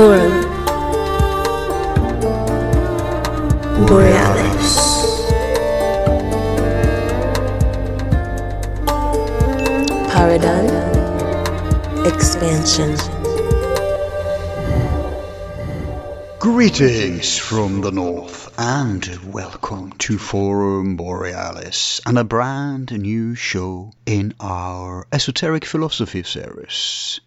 Forum Borealis. Paradigm. Expansion. Greetings from the north and welcome to Forum Borealis and a brand new show in our esoteric philosophy series.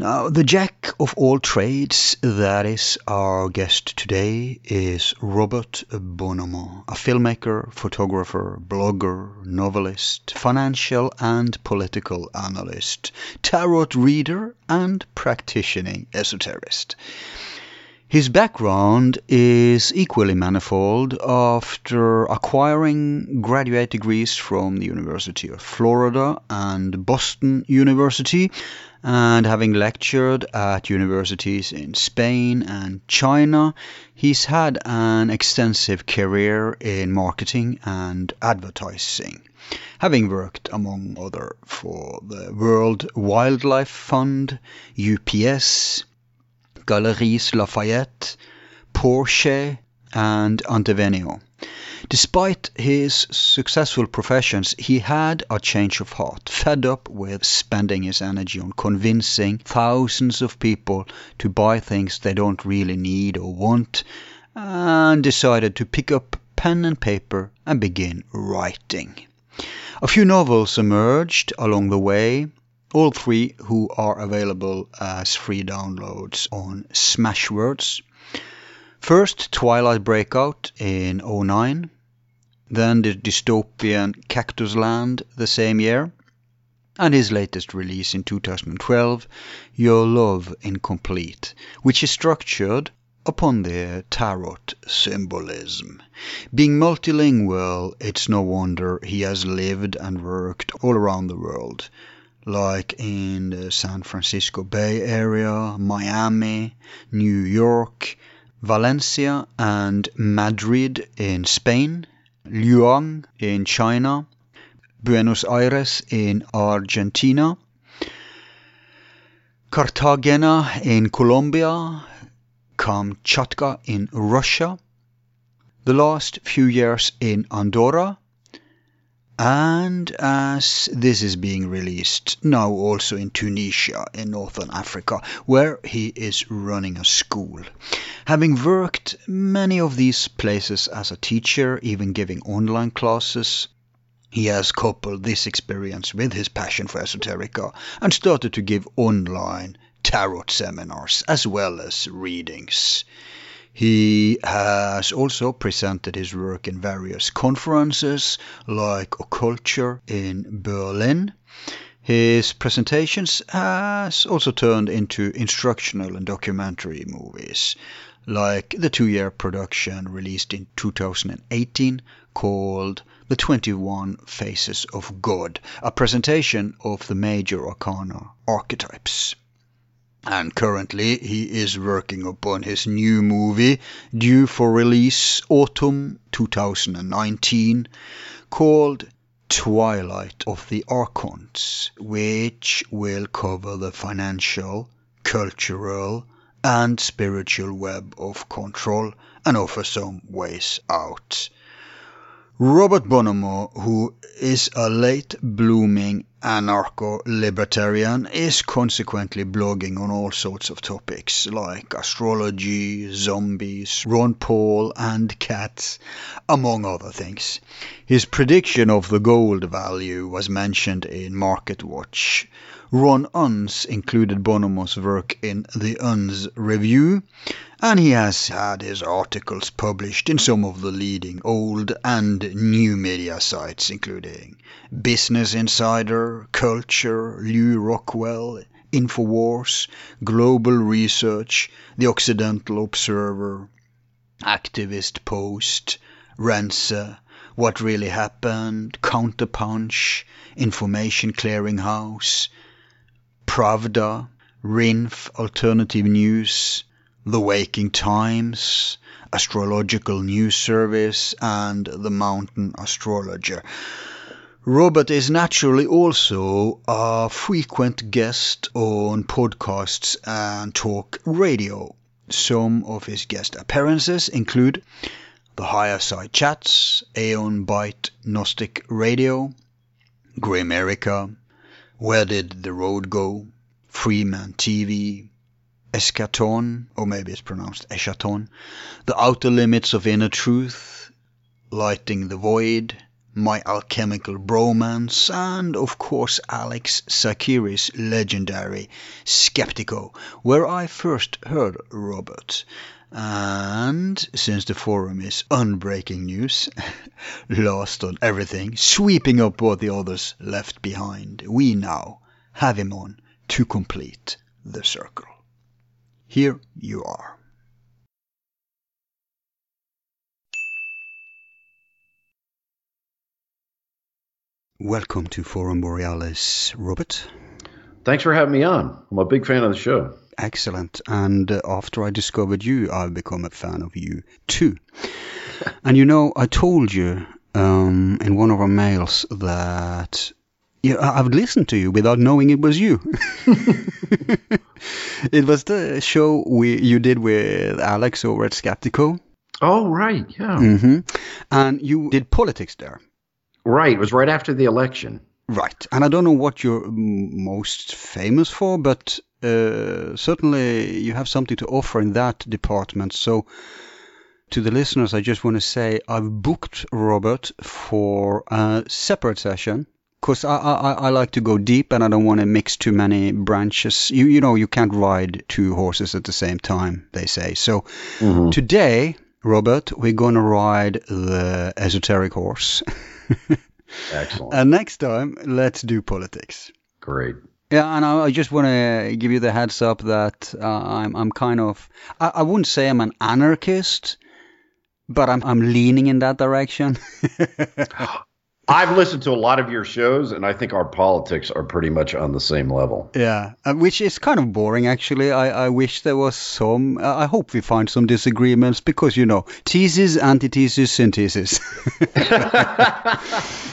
Now, the jack of all trades, that is our guest today, is Robert Bonomo, a filmmaker, photographer, blogger, novelist, financial and political analyst, tarot reader, and practicing esoterist. His background is equally manifold after acquiring graduate degrees from the University of Florida and Boston University and having lectured at universities in Spain and China, he's had an extensive career in marketing and advertising, having worked among other for the World Wildlife Fund, UPS, Galeries Lafayette, Porsche, and Antevenio. Despite his successful professions, he had a change of heart, fed up with spending his energy on convincing thousands of people to buy things they don't really need or want, and decided to pick up pen and paper and begin writing. A few novels emerged along the way, all three who are available as free downloads on Smashwords. First, Twilight Breakout in 09, then the dystopian Cactus Land the same year, and his latest release in 2012, Your Love Incomplete, which is structured upon the tarot symbolism. Being multilingual, it's no wonder he has lived and worked all around the world, like in the San Francisco Bay Area, Miami, New York, Valencia and Madrid in Spain, Luoyang in China, Buenos Aires in Argentina, Cartagena in Colombia, Kamchatka in Russia, the last few years in Andorra, and as this is being released now also in Tunisia in northern Africa, where he is running a school. Having worked many of these places as a teacher, even giving online classes, he has coupled this experience with his passion for esoterica and started to give online tarot seminars as well as readings. He has also presented his work in various conferences like Occulture in Berlin. His presentations has also turned into instructional and documentary movies, like the two-year production released in 2018 called The 21 Faces of God, a presentation of the major arcana archetypes and currently he is working upon his new movie due for release autumn 2019 called Twilight of the Archons, which will cover the financial, cultural, and spiritual web of control and offer some ways out. Robert Bonomo, who is a late blooming anarcho-libertarian, is consequently blogging on all sorts of topics like astrology, zombies, Ron Paul and cats, among other things. His prediction of the gold value was mentioned in Market Watch. Ron Unz included Bonomo's work in the Unz Review, and he has had his articles published in some of the leading old and new media sites, including Business Insider, Culture, Lew Rockwell, Infowars, Global Research, The Occidental Observer, Activist Post, Rense, What Really Happened, Counterpunch, Information Clearinghouse, Pravda, Rinf Alternative News, The Waking Times, Astrological News Service, and The Mountain Astrologer. Robert is naturally also a frequent guest on podcasts and talk radio. Some of his guest appearances include The Higher Side Chats, Aeon Byte Gnostic Radio, Grimerica, Where Did the Road Go, Freeman TV, Eschaton, or maybe it's pronounced Eschaton, The Outer Limits of Inner Truth, Lighting the Void, My Alchemical Bromance, and of course Alex Tsakiris's legendary Skeptico, where I first heard Robert. And since the forum is unbreaking news, lost on everything, sweeping up what the others left behind, we now have him on to complete the circle. Here you are. Welcome to Forum Borealis, Robert. Thanks for having me on. I'm a big fan of the show. Excellent. And uh, after I discovered you, I've become a fan of you too. and you know, I told you um, in one of our mails that yeah, I've listened to you without knowing it was you. it was the show we you did with Alex over at Skeptico. Oh, right. Yeah. hmm And you did politics there. Right. It was right after the election. Right. And I don't know what you're most famous for, but uh, certainly you have something to offer in that department. So, to the listeners, I just want to say I've booked Robert for a separate session because I, I, I like to go deep and I don't want to mix too many branches. You, you know, you can't ride two horses at the same time, they say. So, Mhm. today, Robert, we're going to ride the esoteric horse. Excellent. and next time, let's do politics. Great. Yeah, and I, I just want to give you the heads up that uh, I'm I'm kind of I, I wouldn't say I'm an anarchist, but I'm I'm leaning in that direction. I've listened to a lot of your shows, and I think our politics are pretty much on the same level. yeah, uh, which is kind of boring actually. I, I wish there was some. Uh, I hope we find some disagreements because you know thesis, antithesis, synthesis.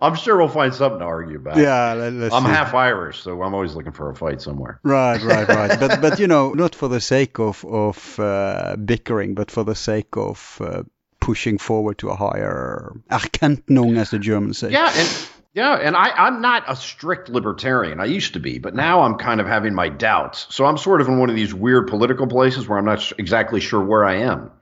I'm sure we'll find something to argue about. yeah, let, I'm see. half Irish, so I'm always looking for a fight somewhere. Right, right, right. but but you know, not for the sake of of uh, bickering, but for the sake of uh, pushing forward to a higher Erkenntnung, as the Germans say. Yeah, and yeah, and I, I'm not a strict libertarian. I used to be, but now I'm kind of having my doubts. So I'm sort of in one of these weird political places where I'm not sh- exactly sure where I am,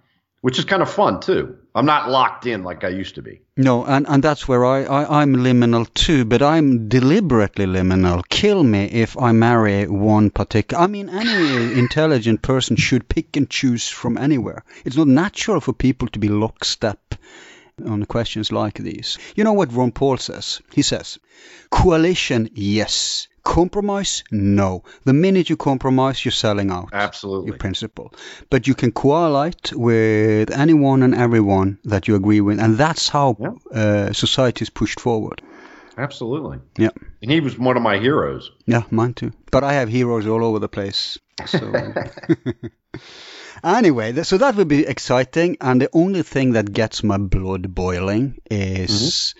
which is kind of fun too. I'm not locked in like I used to be. No, and, and that's where I, I, I'm liminal too, but I'm deliberately liminal. Kill me if I marry one particular. I mean, any intelligent person should pick and choose from anywhere. It's not natural for people to be lockstep on questions like these. You know what Ron Paul says? He says, coalition, yes. Compromise, no. The minute you compromise, you're selling out Absolutely. your principle. But you can coalesce with anyone and everyone that you agree with, and that's how Yeah. uh, society is pushed forward. Absolutely. Yeah, And he was one of my heroes. yeah, mine too. But I have heroes all over the place. So anyway, so that would be exciting, and the only thing that gets my blood boiling is.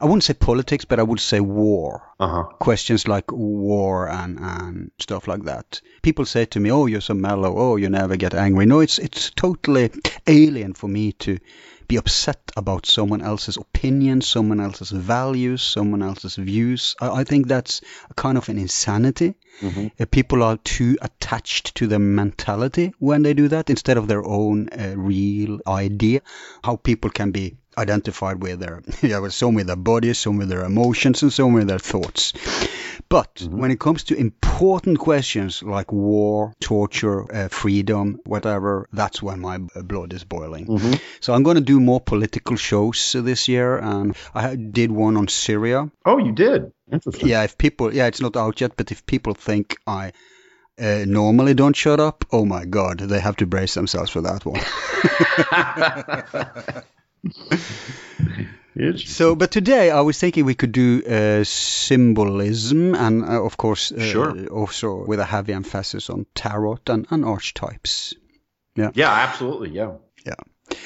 I wouldn't say politics, but I would say war. Uh huh. questions like war and, and stuff like that. People say to me, "Oh, you're so mellow. Oh, you never get angry." No, it's it's totally alien for me to be upset about someone else's opinion, someone else's values, someone else's views. I, I think that's a kind of an insanity. Uh, people are too attached to their mentality when they do that instead of their own uh, real idea. How people can be identified with their, yeah, with some with their bodies, some with their emotions, and some with their thoughts. But when it comes to important questions like war, torture, uh, freedom, whatever, that's when my blood is boiling. So I'm going to do more political shows this year, and I did one on Syria. Oh, you did. Interesting. Yeah, if people, yeah, it's not out yet, but if people think I uh, normally don't shut up, oh my god, they have to brace themselves for that one. So, but today I was thinking we could do uh, symbolism, and uh, of course, uh, Sure. also with a heavy emphasis on tarot and, and archetypes. yeah, Yeah, absolutely. Yeah. Yeah.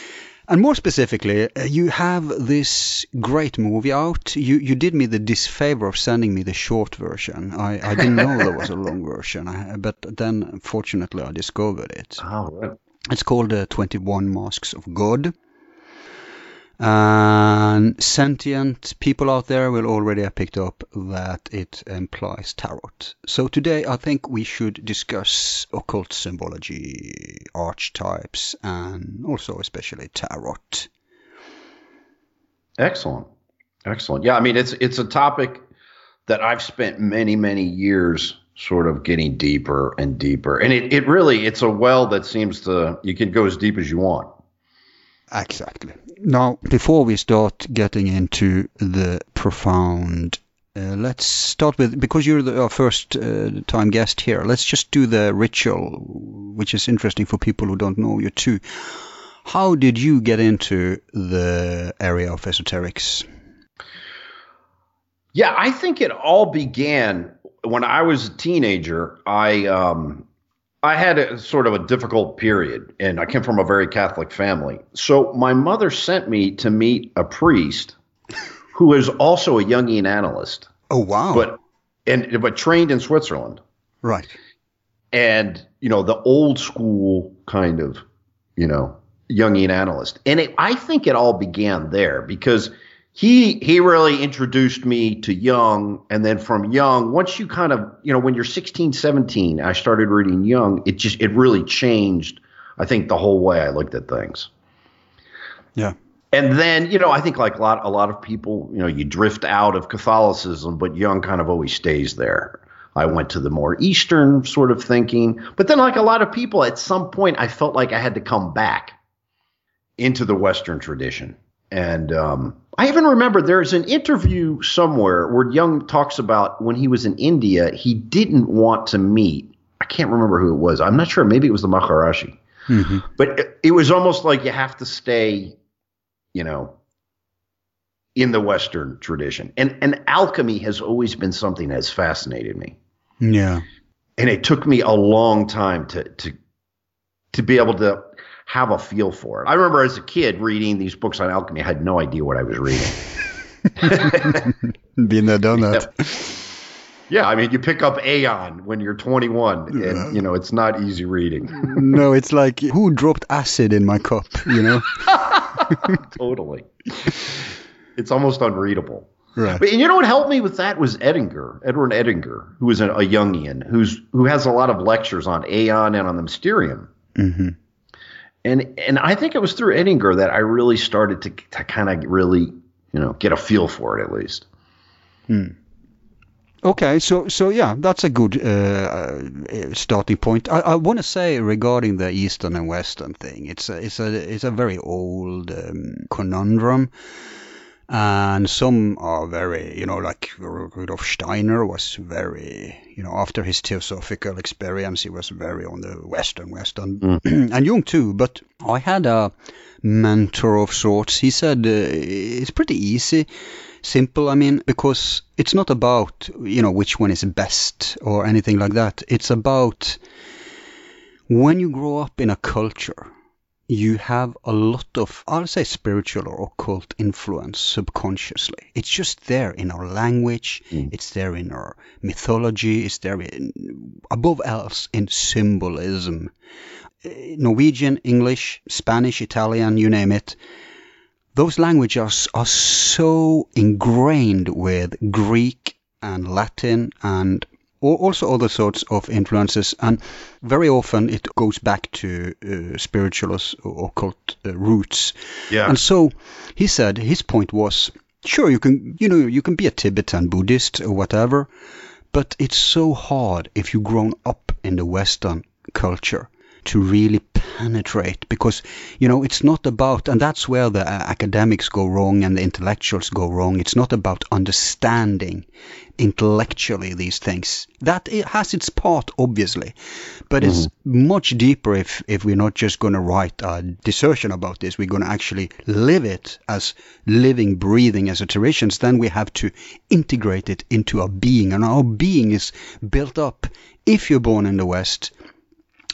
And more specifically, uh, you have this great movie out. You you did me the disfavor of sending me the short version. I, I didn't know there was a long version, I, but then fortunately I discovered it. Oh, right. It's called uh, 21 Masks of God. And sentient people out there will already have picked up that it implies tarot. So today I think we should discuss occult symbology, archetypes, and also especially tarot. Excellent. Excellent. Yeah, I mean it's it's a topic that I've spent many, many years sort of getting deeper and deeper. And it, it really it's a well that seems to you can go as deep as you want. Exactly. Now, before we start getting into the profound, uh, let's start with because you're the, our first uh, time guest here. Let's just do the ritual, which is interesting for people who don't know you too. How did you get into the area of esoterics? Yeah, I think it all began when I was a teenager. I um, I had a sort of a difficult period, and I came from a very Catholic family. So my mother sent me to meet a priest who is also a Jungian analyst. Oh wow! But and but trained in Switzerland. Right. And you know the old school kind of you know Jungian analyst, and it, I think it all began there because he he really introduced me to Jung, and then from Jung, once you kind of you know when you're 16 17 I started reading Jung. it just it really changed I think the whole way I looked at things. Yeah. And then you know I think like a lot a lot of people you know you drift out of Catholicism but Jung kind of always stays there. I went to the more Eastern sort of thinking but then like a lot of people at some point I felt like I had to come back into the Western tradition. And um, I even remember there's an interview somewhere where Jung talks about when he was in India, he didn't want to meet. I can't remember who it was. I'm not sure. Maybe it was the Maharishi. Mm-hmm. But it, it was almost like you have to stay, you know, in the Western tradition. And and alchemy has always been something that's fascinated me. Yeah. And it took me a long time to to to be able to have a feel for it. I remember as a kid reading these books on alchemy. I had no idea what I was reading. Been there, done that. Yeah. I mean, you pick up Aion when you're 21, and you know it's not easy reading. no, it's like who dropped acid in my cup, you know? totally. It's almost unreadable. Right. But and you know what helped me with that was Edinger, Edward Edinger, who is a, a Jungian, who's who has a lot of lectures on Aion and on the Mysterium. Mm-hmm and and I think it was through Edinger that I really started to to kind of really you know get a feel for it at least. Hmm. Okay, so so yeah, that's a good uh, uh starting point. I, I want to say regarding the Eastern and Western thing, it's a it's a it's a very old um, conundrum and some are very, you know, like Rudolf Steiner was very, you know, after his theosophical experience, he was very on the Western, Western, mm. and Jung too. But I had a mentor of sorts. He said uh, it's pretty easy, simple. I mean, because it's not about, you know, which one is best or anything like that. It's about when you grow up in a culture you have a lot of, I'll say, spiritual or occult influence subconsciously. It's just there in our language, mm. it's there in our mythology, it's there in, above else in symbolism. Eh, Norwegian, English, Spanish, Italian, you name it. Those languages are so ingrained with Greek and Latin and also other sorts of influences, and very often it goes back to uh, spiritualist or occult uh, roots. Yeah. And so he said his point was, sure, you can, you know, you can be a Tibetan Buddhist or whatever, but it's so hard if you've grown up in the Western culture to really penetrate because you know it's not about and that's where the uh, academics go wrong and the intellectuals go wrong. It's not about understanding intellectually these things. That it has its part obviously but mm-hmm. it's much deeper if if we're not just going to write a dissertation about this. We're going to actually live it as living breathing esotericians then we have to integrate it into our being. And our being is built up. If you're born in the west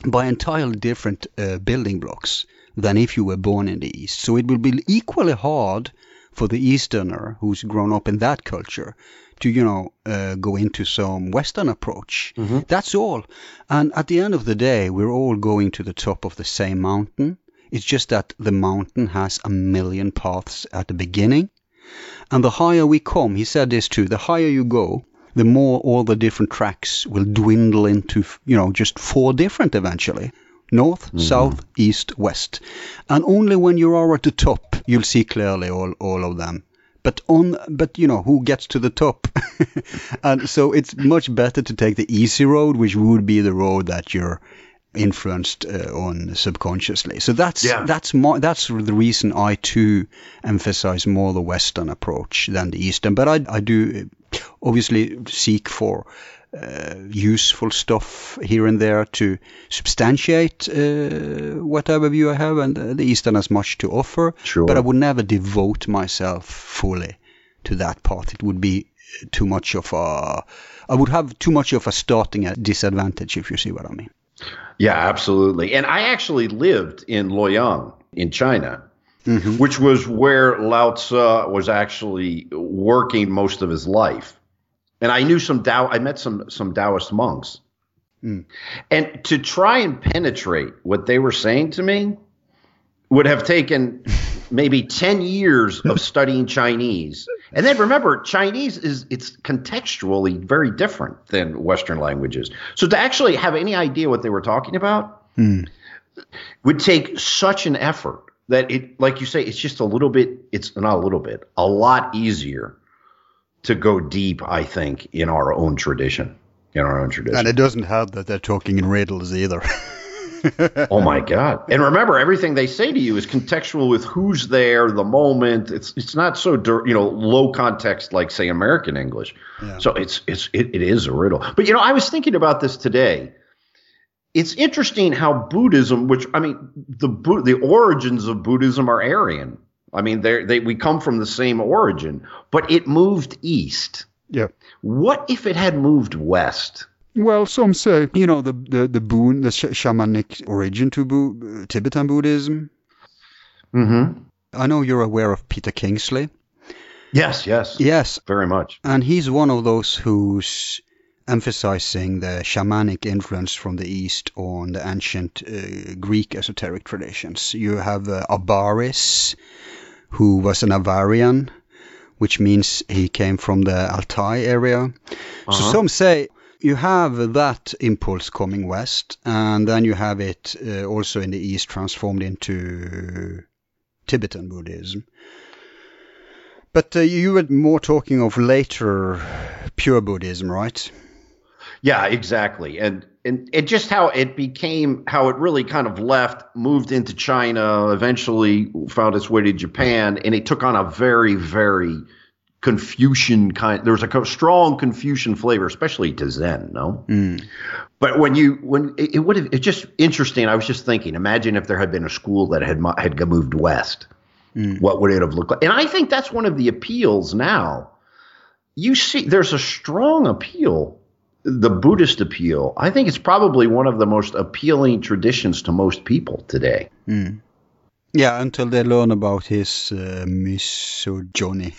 by entirely different uh, building blocks than if you were born in the East. So it will be equally hard for the Easterner who's grown up in that culture to, you know, uh, go into some Western approach. Mm-hmm. That's all. And at the end of the day, we're all going to the top of the same mountain. It's just that the mountain has a million paths at the beginning. And the higher we come, he said this too, the higher you go, the more all the different tracks will dwindle into, you know, just four different eventually. North, Mm-hmm. south, east, west. And only when you are at the top, you'll see clearly all, all of them. But on, but you know, who gets to the top? and so it's much better to take the easy road, which would be the road that you're influenced uh, on subconsciously. So that's Yeah. that's my, that's the reason I too emphasize more the Western approach than the Eastern. But I I do obviously seek for uh, useful stuff here and there to substantiate uh, whatever view I have, and uh, the Eastern has much to offer. Sure. But I would never devote myself fully to that part. It would be too much of a I would have too much of a starting at disadvantage, if you see what I mean. Yeah, absolutely. And I actually lived in Luoyang in China, Mm-hmm. which was where Lao Tzu was actually working most of his life. And I knew some Tao, I met some some Taoist monks. Mm. And to try and penetrate what they were saying to me would have taken maybe 10 years of studying Chinese. And then remember, Chinese is it's contextually very different than Western languages. So to actually have any idea what they were talking about mm. would take such an effort that it, like you say, it's just a little bit, it's not a little bit, a lot easier to go deep, I think, in our own tradition. In our own tradition. And it doesn't help that they're talking in riddles either. Oh my God! And remember, everything they say to you is contextual with who's there, the moment. It's it's not so you know low context like say American English. So it's it's it, it is a riddle. But you know, I was thinking about this today. It's interesting how Buddhism, which I mean, the the origins of Buddhism are Aryan. I mean, they they we come from the same origin, but it moved east. yeah. What if it had moved west? Well, some say, you know, the the the Bön, the sh- shamanic origin to Bu- Tibetan Buddhism. Mm-hmm. I know you're aware of Peter Kingsley. Yes, yes, Yes, very much. and he's one of those who's emphasizing the shamanic influence from the east on the ancient uh, Greek esoteric traditions. You have uh, Abaris, who was an Avarian, which means he came from the Altai area. So some say you have that impulse coming west, and then you have it uh, also in the east transformed into Tibetan Buddhism. But uh, you were more talking of later pure Buddhism, right? Yeah, exactly. And and it just how it became how it really kind of left, moved into China, eventually found its way to Japan, and it took on a very, very Confucian kind. There was a strong Confucian flavor, especially to Zen. No, mm. but when you when it, it would have it's just interesting. I was just thinking. Imagine if there had been a school that had had moved west. Mm. What would it have looked like? And I think that's one of the appeals now. You see, there's a strong appeal the Buddhist appeal, I think it's probably one of the most appealing traditions to most people today. Yeah, until they learn about his uh, misogyny.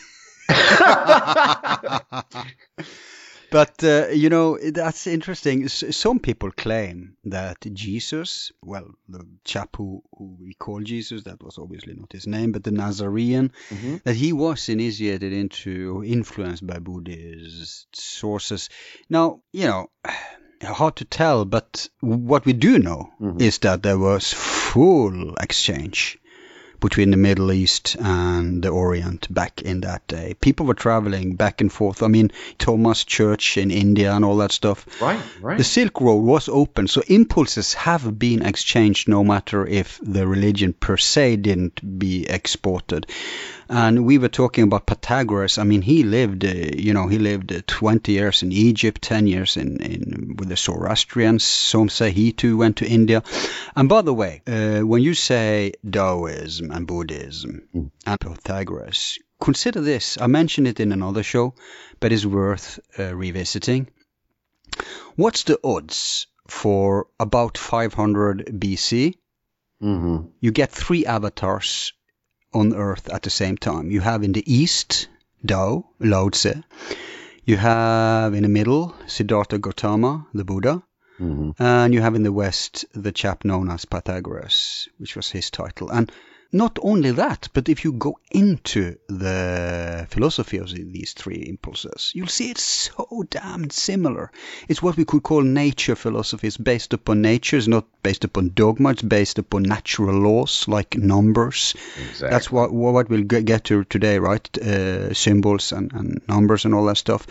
but uh, you know that's interesting. S- some people claim that Jesus, well, the chap who, who we call Jesus, that was obviously not his name, but the Nazarene, that he was initiated into, or influenced by Buddhist sources. Now, you know. Hard to tell, but what we do know is that there was full exchange between the Middle East and the Orient back in that day. People were traveling back and forth. I mean, Thomas Church in India and all that stuff. Right, right. The Silk Road was open, so impulses have been exchanged no matter if the religion per se didn't be exported. And we were talking about Pythagoras. I mean, he lived, uh, you know, he lived uh, 20 years in Egypt, 10 years in, in with the Zoroastrians. Some say he too went to India. And by the way, uh, when you say Taoism and Buddhism and Pythagoras, consider this. I mentioned it in another show, but it's worth uh, revisiting. What's the odds for about 500 BC Mm-hmm. you get three avatars on Earth at the same time. You have in the east Tao, Lao Tse. You have in the middle Siddhartha Gautama, the Buddha. Mm-hmm. And you have in the west the chap known as Pythagoras, which was his title. And not only that, but if you go into the philosophy of these three impulses, you'll see it's so damn similar. It's what we could call nature philosophy. It's based upon nature. It's not based upon dogma. It's based upon natural laws like numbers. Exactly. That's what what we'll get get to today, right? Uh, symbols and, and numbers and all that stuff.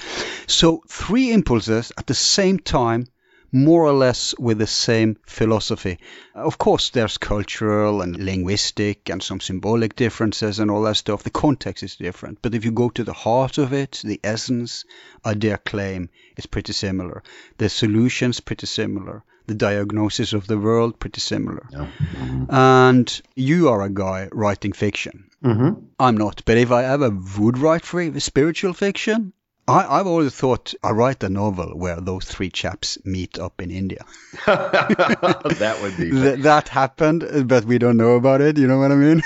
So three impulses at the same time, more or less with the same philosophy. Of course, there's cultural and linguistic and some symbolic differences and all that stuff. The context is different, but if you go to the heart of it, the essence, I dare claim, is pretty similar. The solutions pretty similar. The diagnosis of the world pretty similar. Yeah. Mm-hmm. And you are a guy writing fiction. Mm-hmm. I'm not. But if I ever would write free spiritual fiction, I, I've always thought I write a novel where those three chaps meet up in India. that would be Th- that happened, but we don't know about it. You know what I mean?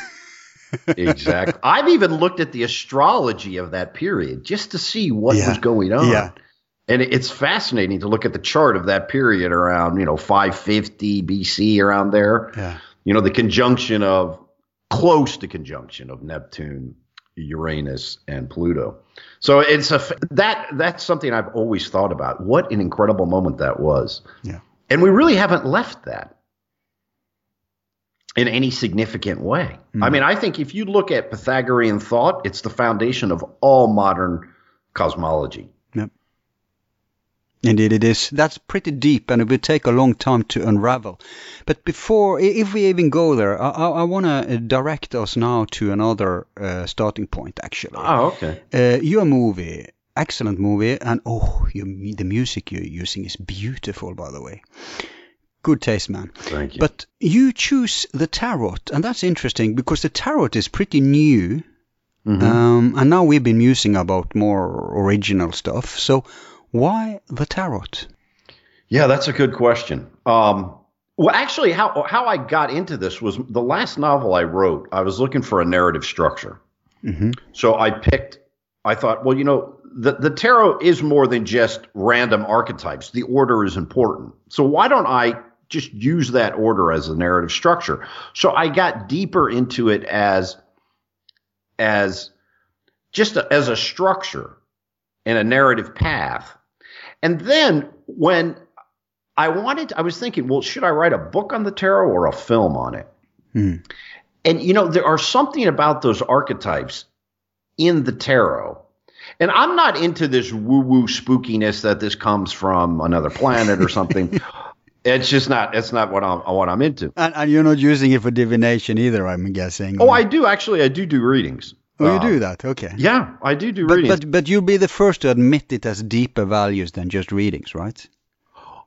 exactly. I've even looked at the astrology of that period just to see what Yeah. was going on. Yeah. And it's fascinating to look at the chart of that period around, you know, 550 BC around there. Yeah. You know, the conjunction of close to conjunction of Neptune, Uranus, and Pluto. So it's a that that's something I've always thought about. What an incredible moment that was. Yeah. And we really haven't left that in any significant way. I mm. mean, I think if you look at Pythagorean thought, it's the foundation of all modern cosmology. Indeed, it is. That's pretty deep, and it will take a long time to unravel. But before, if we even go there, I, I, I want to direct us now to another uh, starting point, actually. Oh, okay. Uh, your movie, excellent movie, and oh, you, the music you're using is beautiful, by the way. Good taste, man. Thank you. But you choose the tarot, and that's interesting because the tarot is pretty new, Mhm. um, and now we've been musing about more original stuff. So, why the tarot? Yeah, that's a good question. Um, well, actually, how how I got into this was the last novel I wrote. I was looking for a narrative structure, hmm so I picked. I thought, well, you know, the the tarot is more than just random archetypes. The order is important. So why don't I just use that order as a narrative structure? So I got deeper into it as as just a, as a structure and a narrative path. And then when I wanted, I was thinking, well, should I write a book on the tarot or a film on it? Hmm. And you know, there are something about those archetypes in the tarot. And I'm not into this woo-woo spookiness that this comes from another planet or something. it's just not. It's not what I'm what I'm into. And, and you're not using it for divination either, I'm guessing. Oh, I do actually. I do do readings. Oh, you do that? Okay. Yeah, I do do But, readings. but but you'll be the first to admit it has deeper values than just readings, right?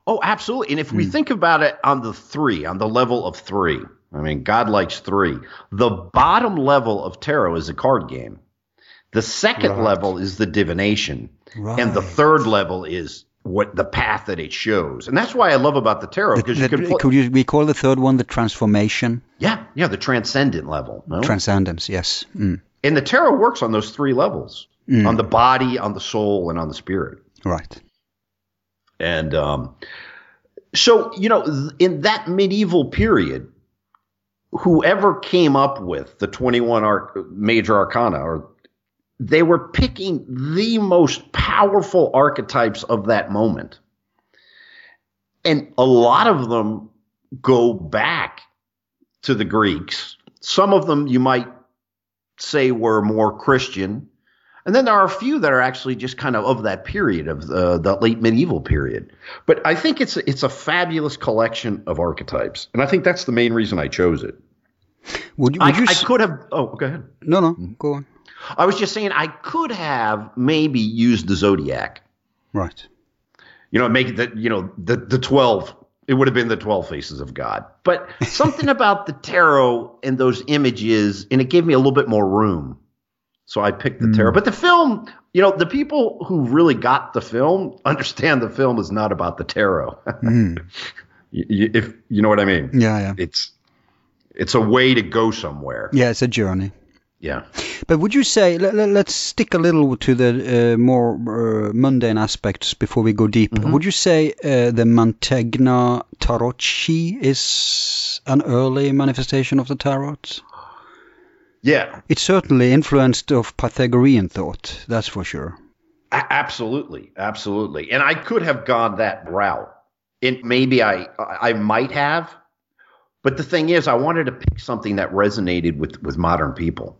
Oh, absolutely. And if Hmm. we think about it on the three, on the level of three, I mean, God likes three. The bottom level of tarot is a card game. The second Right. level is the divination. And the third level is what the path that it shows. And that's why I love about the tarot because you can play, could you, we call the third one the transformation, yeah, yeah, the transcendent level. No? transcendence? Yes. Mm. And the tarot works on those three levels Mm. on the body, on the soul, and on the spirit. Right. And um, so, you know, in that medieval period, whoever came up with the 21 arc- major arcana, or they were picking the most powerful archetypes of that moment. And a lot of them go back to the Greeks. Some of them you might say were more Christian. And then there are a few that are actually just kind of of that period of the, the late medieval period. But I think it's it's a fabulous collection of archetypes, and I think that's the main reason I chose it. Would you? I, you I s- could have. Oh, go ahead. no, no. Go on. I was just saying I could have maybe used the zodiac. Right. You know, make that you know the the twelve. It would have been the twelve faces of God. But something about the tarot and those images, and it gave me a little bit more room. So I picked the tarot. But the film, you know, the people who really got the film understand the film is not about the tarot. Mm. If you know what I mean. Yeah, yeah. It's It's a way to go somewhere. Yeah, it's a journey. Yeah. But would you say let, let, us stick a little to the uh, more uh, mundane aspects before we go deep? Mm-hmm. Would you say uh, the Mantegna Tarocchi is an early manifestation of the tarot? Yeah, It's certainly influenced of Pythagorean thought, that's for sure. a- absolutely, absolutely. And I could have gone that route. And maybe I I might have. But the thing is, I wanted to pick something that resonated with with modern people.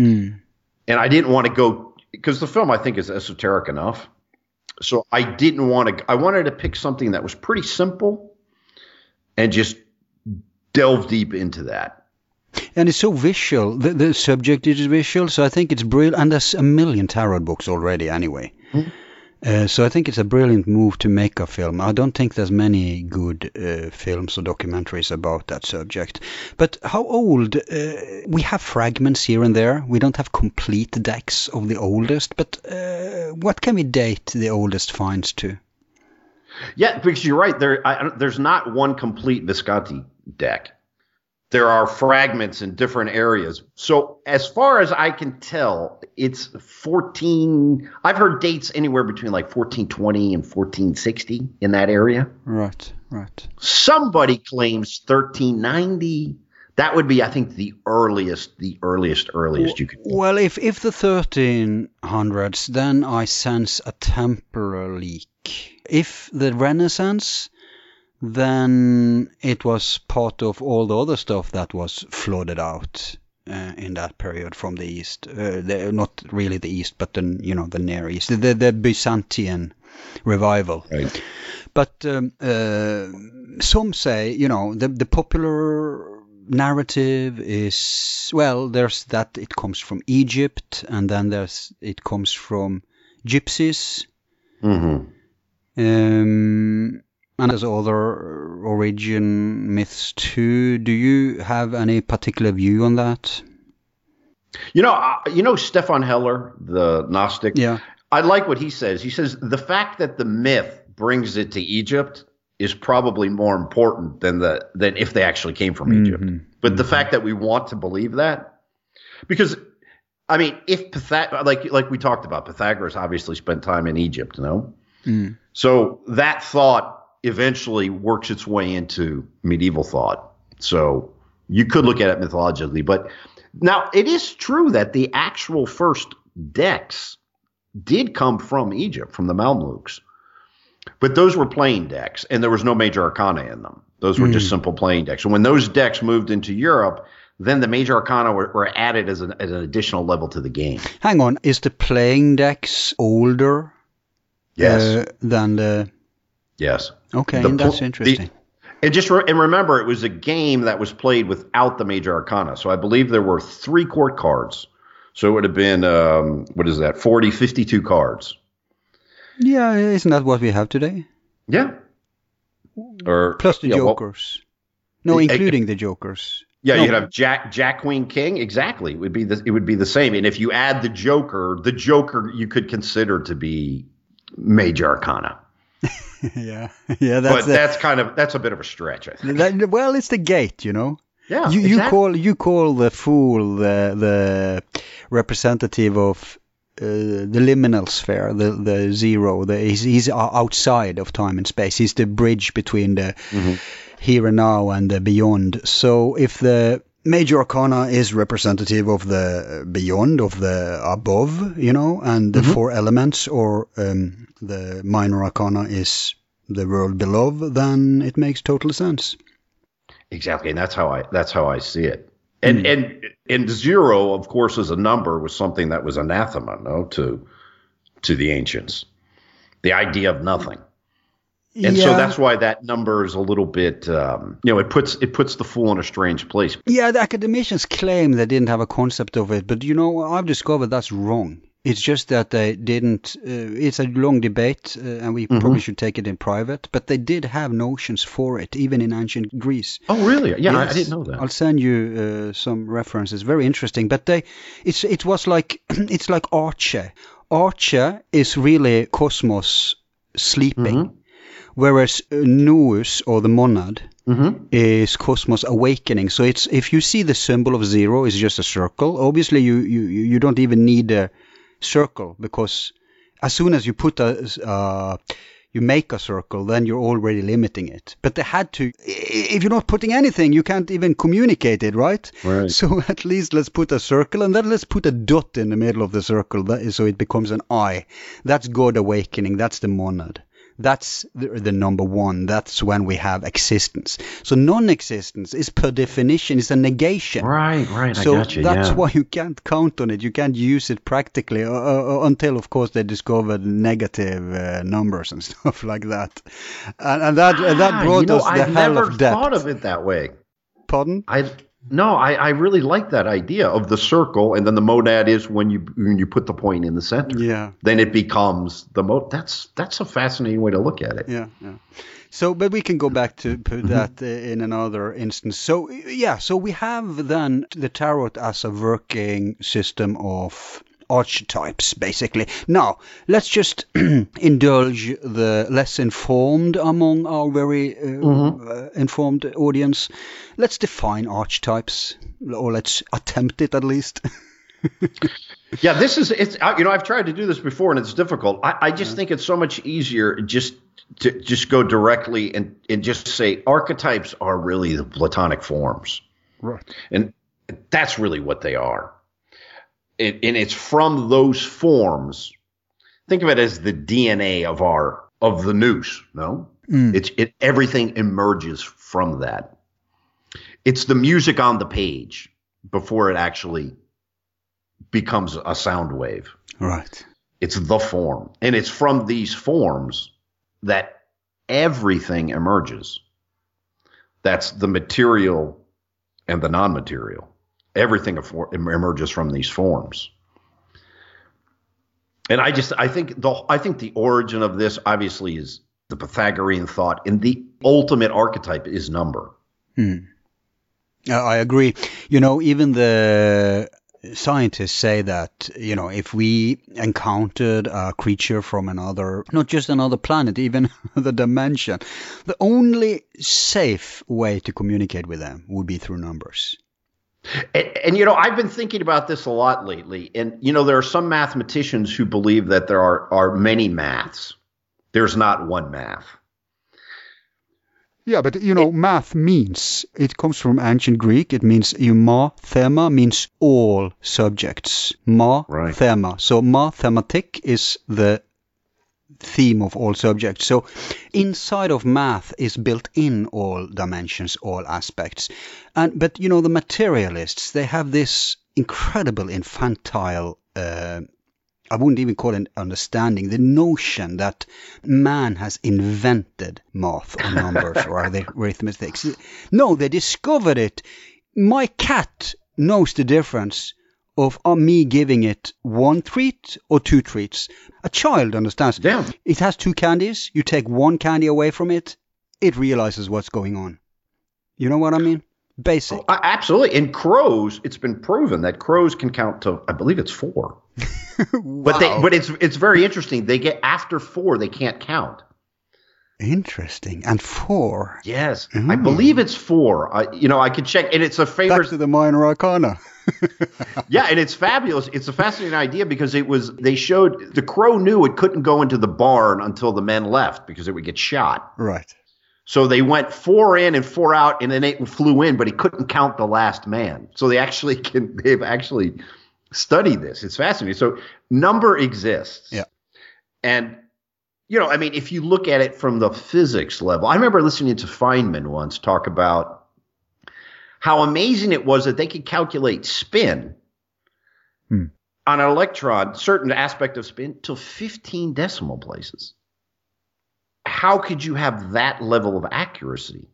Mm. and I didn't want to go because the film I think is esoteric enough. So I didn't want to. I wanted to pick something that was pretty simple, and just delve deep into that. And it's so visual. The, the subject is visual, so I think it's brilliant. And there's a million tarot books already, anyway. Uh, so I think it's a brilliant move to make a film. I don't think there's many good uh, films or documentaries about that subject. But how old? Uh, we have fragments here and there. We don't have complete decks of the oldest. But uh, what can we date the oldest finds to? Yeah, because you're right. There, I, there's not one complete Visconti deck. There are fragments in different areas. So as far as I can tell, it's 14. I've heard dates anywhere between like 1420 and 1460 in that area. Right, right. Somebody claims 1390. That would be, I think, the earliest, the earliest, earliest you could. Well, if if the 1300s, then I sense a temporal leak. If the Renaissance, then it was part of all the other stuff that was flooded out uh, in that period from the east. Uh, the, not really the east, but the you know the near east, the the Byzantine revival. Right. But um, uh, some say, you know, the the popular narrative is well, there's that it comes from Egypt, and then there's it comes from gypsies, Mm-hmm. um, and there's other origin myths too. Do you have any particular view on that? You know, uh, you know Stephan Hoeller, the Gnostic. Yeah. I like what he says. He says the fact that the myth brings it to Egypt is probably more important than the than if they actually came from Egypt. Mhm. But the fact that we want to believe that, because I mean, if Pythag- like like we talked about, Pythagoras obviously spent time in Egypt, you know. Mm. So that thought eventually works its way into medieval thought. So you could look at it mythologically, but now it is true that the actual first decks did come from Egypt, from the Mamluks. But those were plain decks, and there was no major arcana in them. Those were just simple plain decks. And when those decks moved into Europe, then the major arcana were, were added as an, as an additional level to the game. Hang on, is the playing decks older Yes. uh, than the? yes. Okay, The that's interesting. the- And just re- and remember, it was a game that was played without the major arcana. So I believe there were three court cards. So it would have been um, what is that? 40, 52 cards. Yeah, isn't that what we have today? Yeah. Or Plus the yeah, well, jokers. no, I- I- including the jokers. yeah, No. you'd have Jack, Jack, Queen, King. Exactly, it would be the it would be the same. And if you add the Joker, the Joker you could consider to be major arcana. yeah, yeah. That's but the, that's kind of that's a bit of a stretch. I think. that, well, it's the gate, you know. Yeah, you you exactly. call you call the fool the the representative of uh, the liminal sphere, the the zero. The, he's, he's outside of time and space. He's the bridge between the Mm-hmm. here and now and the beyond. So if the major arcana is representative of the beyond, of the above, you know, and the Mm-hmm. four elements, or um, the minor arcana is the world below, then it makes total sense. Exactly, and that's how I that's how I see it. And and and zero, of course, as a number was something that was anathema, no, to to the ancients. The idea of nothing, and so that's why that number is a little bit, um, you know, it puts it puts the fool in a strange place. Yeah, the academicians claim they didn't have a concept of it, but you know, I've discovered that's wrong. It's just that they didn't. Uh, it's a long debate, uh, and we probably should take it in private. But they did have notions for it, even in ancient Greece. Oh, really? Yeah, I, I didn't know that. I'll send you uh, some references. Very interesting. But they, it's it was like it's like Arche. Arche is really cosmos sleeping, whereas uh, nous or the monad Mm-hmm. is cosmos awakening. So it's if you see the symbol of zero is just a circle. Obviously, you you you don't even need a circle because as soon as you put a uh, you make a circle, then you're already limiting it. But they had to. If you're not putting anything, you can't even communicate it, right? Right. So at least let's put a circle, and then let's put a dot in the middle of the circle, that is, so it becomes an eye. That's God awakening. That's the monad. That's the, the number one. That's when we have existence. So non-existence is per definition is a negation. Right, right. So I got you. that's yeah. why you can't count on it. You can't use it practically uh, uh, until, of course, they discovered negative uh, numbers and stuff like that. And, and that and that Ah, brought you know, us the I've hell never of depth. thought of it that way. Pardon? I no, I, I really like that idea of the circle, and then the monad is when you when you put the point in the center. Yeah. Then it becomes the mo. That's that's a fascinating way to look at it. Yeah, yeah. So, but we can go back to Mm-hmm. put that in another instance. So, yeah, so we have then the tarot as a working system of archetypes, basically. Now, let's just indulge the less informed among our very uh, Mm-hmm. uh, informed audience. Let's define archetypes, or let's attempt it at least. Yeah, this is it's uh, you know I've tried to do this before and it's difficult. I, I just think it's so much easier just to just go directly and and just say archetypes are really the platonic forms. right. And that's really what they are. It, and it's from those forms. Think of it as the DNA of our of the nous. No, mm. it's it. Everything emerges from that. It's the music on the page before it actually becomes a sound wave. Right. It's the form, and it's from these forms that everything emerges. That's the material and the non-material. Everything emerges from these forms. And I just I think the I think the origin of this obviously is the Pythagorean thought, and the ultimate archetype is number. Uh, I agree. You know, even the scientists say that, you know, if we encountered a creature from another, not just another planet, even the dimension, the only safe way to communicate with them would be through numbers. And, and you know, I've been thinking about this a lot lately. And you know, there are some mathematicians who believe that there are are many maths. There's not one math. Yeah, but you know, math means it comes from ancient Greek. It means ma thema means all subjects. Ma Right. thema. So mathematic is the theme of all subjects. So inside of math is built in all dimensions, all aspects. And but you know the materialists they have this incredible infantile uh, I wouldn't even call it understanding, the notion that man has invented math or numbers or the arithmetics. No, they discovered it. My cat knows the difference of uh, me giving it one treat or two treats. A child understands. Yeah. It has two candies. You take one candy away from it, it realizes what's going on. You know what I mean? Basic. Uh, absolutely. In crows, it's been proven that crows can count to I believe it's four. But they but it's it's very interesting. They get after four, they can't count. Interesting. And four. Yes. I hmm. believe it's four. I, you know, I could check and it's a Back favorite to the minor arcana. Yeah, and it's fabulous. It's a fascinating idea because it was they showed the crow knew it couldn't go into the barn until the men left because it would get shot. right. So they went four in and four out, and then it flew in, but he couldn't count the last man. So they actually can they've actually studied this. It's fascinating. So number exists. Yeah. And you know, I mean, if you look at it from the physics level, I remember listening to Feynman once talk about how amazing it was that they could calculate spin Hmm. on an electron, certain aspect of spin, to 15 decimal places. How could you have that level of accuracy?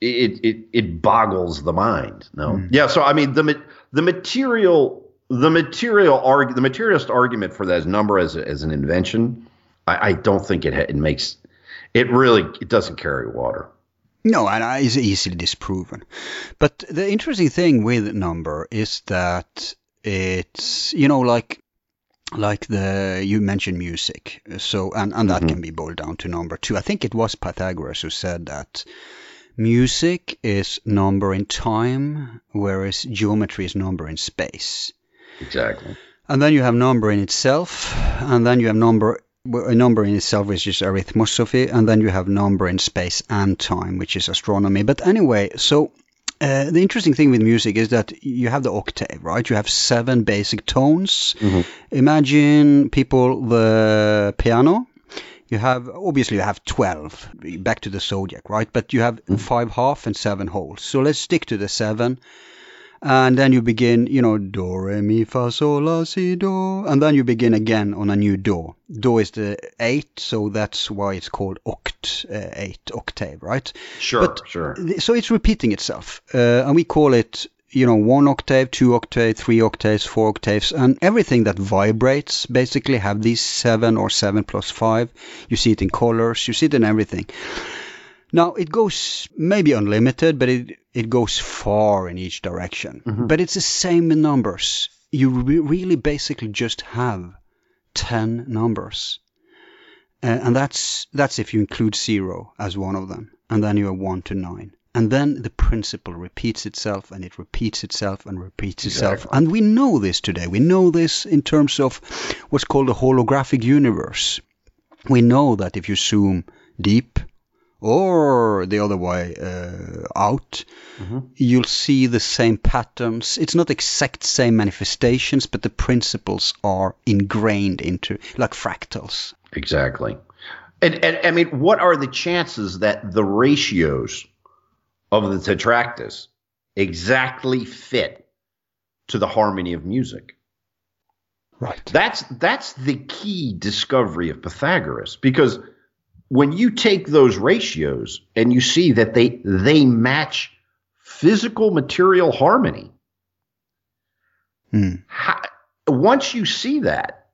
It it it boggles the mind. No, yeah. So I mean, the the material the material arg- the materialist argument for that number as a, as an invention, I, I don't think it it makes it really it doesn't carry water. No, and it's easily disproven. But the interesting thing with number is that it's, you know, like like the you mentioned music, so and and that Mhm. can be boiled down to number two. I think it was Pythagoras who said that music is number in time, whereas geometry is number in space. Exactly. And then you have number in itself, and then you have number a number in itself, which is arithmosophy, and then you have number in space and time, which is astronomy. But anyway, so uh, the interesting thing with music is that you have the octave, right? You have seven basic tones. Mhm. Imagine people the piano. You have obviously you have twelve. Back to the zodiac, right? But you have five half and seven wholes. So let's stick to the seven. And then you begin, you know, do, re, mi, fa, sol, la, si, do. And then you begin again on a new do. Do is the eight, so that's why it's called oct, uh, eight, octave, right? Sure. But- sure. So it's repeating itself. Uh, and we call it, you know, one octave, two octave, three octaves, four octaves, and everything that vibrates basically have these seven or seven plus five. You see it in colors, you see it in everything. Now it goes maybe unlimited, but it it goes far in each direction. But it's the same in numbers. You re- really basically just have ten numbers, uh, and that's that's if you include zero as one of them, and then you have one to nine. And then the principle repeats itself and it repeats itself and repeats itself. Exactly. And we know this today. We know this in terms of what's called a holographic universe. We know that if you zoom deep or the other way uh, out, you'll see the same patterns. It's not exact same manifestations, but the principles are ingrained into, like fractals. Exactly. And, and I mean, what are the chances that the ratios of the tetractys exactly fit to the harmony of music? Right. That's that's the key discovery of Pythagoras because when you take those ratios and you see that they they match physical material harmony, Hmm. how, once you see that,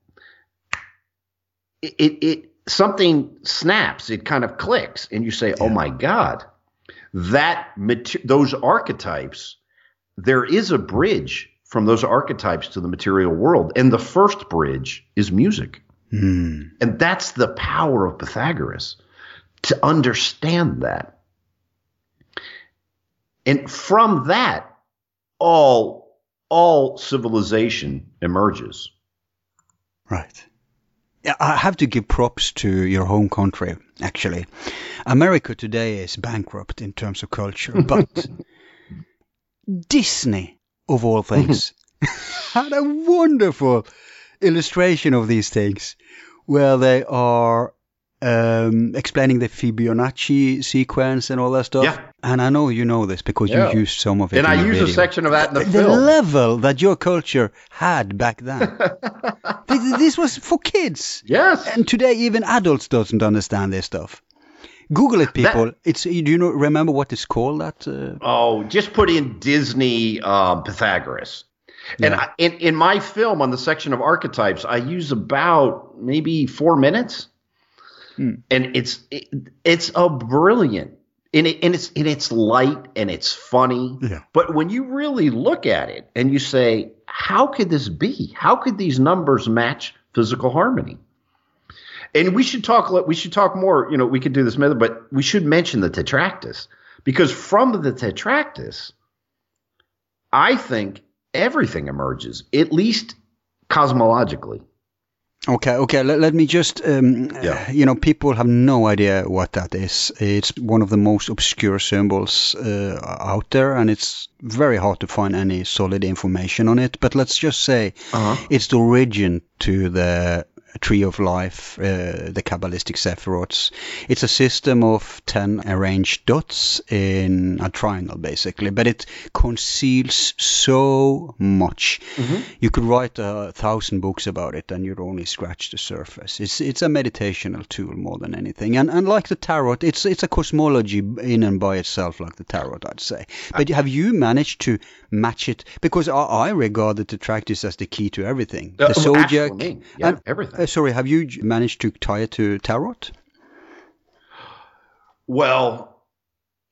it, it, it something snaps. It kind of clicks, and you say, "Oh my God, that those archetypes." There is a bridge from those archetypes to the material world, and the first bridge is music, Hmm. and that's the power of Pythagoras to understand that, and from that, all all civilization emerges. Right. Yeah, I have to give props to your home country, actually. America today is bankrupt in terms of culture, but Disney, of all things, had a wonderful illustration of these things where they are um, explaining the Fibonacci sequence and all that stuff. Yeah. And I know you know this because Yeah. you used some of it. And in I your use a section of that in the, the film. level that your culture had back then. This was for kids. yes. And today even adults doesn't understand this stuff. Google it, people. it's do you know remember what it's called? That uh, Oh, just put in Disney um, Pythagoras. And Yeah. I, in, in my film on the section of archetypes, I use about maybe four minutes, Hmm. and it's it, it's a brilliant, and it, and it's and it's light and it's funny. Yeah. But when you really look at it and you say, how could this be? How could these numbers match physical harmony? And we should talk. We should talk more. You know, we could do this method, but we should mention the tetractys because from the tetractys, I think everything emerges, at least cosmologically. Okay, okay. Let, let me just, um, Yeah. you know, people have no idea what that is. It's one of the most obscure symbols uh, out there, and it's very hard to find any solid information on it. But let's just say Uh-huh. it's the origin to the tree of life, uh, the Kabbalistic Sephiroths. It's a system of 10 arranged dots in a triangle, basically, but it conceals so much. You could write a thousand books about it and you'd only scratch the surface. It's it's a meditational tool more than anything. And and like the tarot, it's it's a cosmology in and by itself, like the tarot, I'd say. But have you managed to match it? Because I, I regard the tetractys as the key to everything. Uh, the well, zodiac. Yeah, and- everything. uh, sorry, have you managed to tie it to tarot? Well,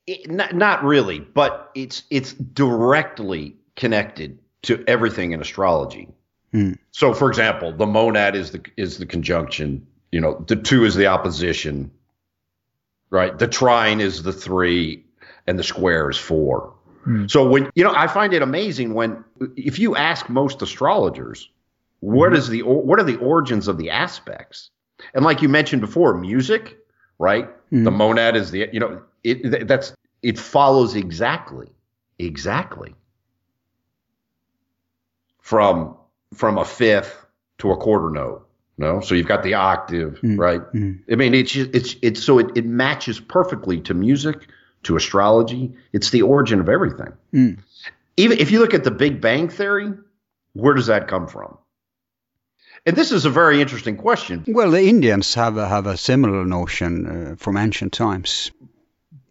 it, not, not really, but it's it's directly connected to everything in astrology. Hmm. So, for example, the monad is the is the conjunction. You know, the two is the opposition, right? The trine is the three, and the square is four. Hmm. So when you know, I find it amazing when if you ask most astrologers, what mm-hmm. is the what are the origins of the aspects? And like you mentioned before, music, right? The mm. monad is the you know it that's it follows exactly exactly from from a fifth to a quarter note. No, so you've got the octave, mm. right? Mm. I mean, it's it's it's so it, it matches perfectly to music, to astrology. It's the origin of everything. Even if you look at the Big Bang theory, where does that come from? And this is a very interesting question. Well, the Indians have a, have a similar notion uh, from ancient times.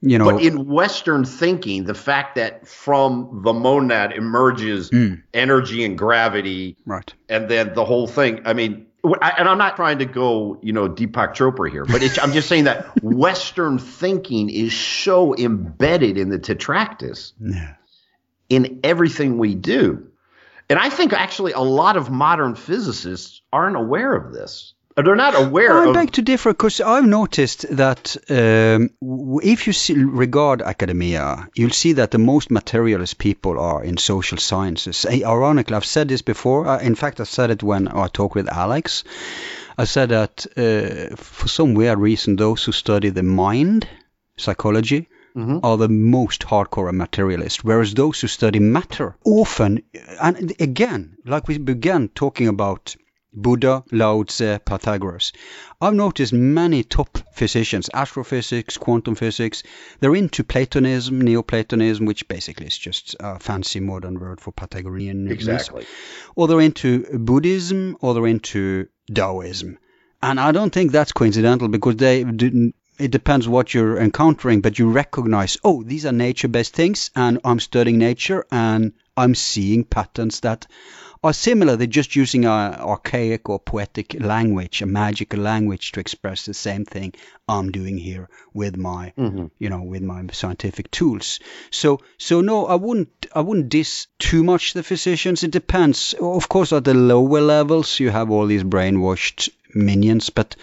You know, But in Western thinking, the fact that from the monad emerges energy and gravity, right? and then the whole thing. I mean, I, and I'm not trying to go, you know, Deepak Chopra here, but it's, I'm just saying that Western thinking is so embedded in the Tetractys, Yeah. in everything we do. And I think actually a lot of modern physicists aren't aware of this. They're not aware I of. beg to differ because I've noticed that um, if you see, regard academia, you'll see that the most materialist people are in social sciences. Ironically, I've said this before. Uh, in fact, I said it when I talked with Alex. I said that uh, for some weird reason, those who study the mind, psychology, Mm-hmm. are the most hardcore materialist, whereas those who study matter often, and again, like we began talking about Buddha, Lao Tse, Pythagoras. I've noticed many top physicians, astrophysics, quantum physics, they're into Platonism, Neoplatonism, which basically is just a fancy modern word for Pythagorean. exactly. Or they're into Buddhism, or they're into Taoism. And I don't think that's coincidental because they didn't. It depends what you're encountering, but you recognize, oh, these are nature-based things, and I'm studying nature, and I'm seeing patterns that are similar. They're just using a archaic or poetic language, a magical language, to express the same thing I'm doing here with my, mm-hmm. you know, with my scientific tools. So, so no, I wouldn't, I wouldn't diss too much the physicians. It depends. Of course, at the lower levels, you have all these brainwashed minions, but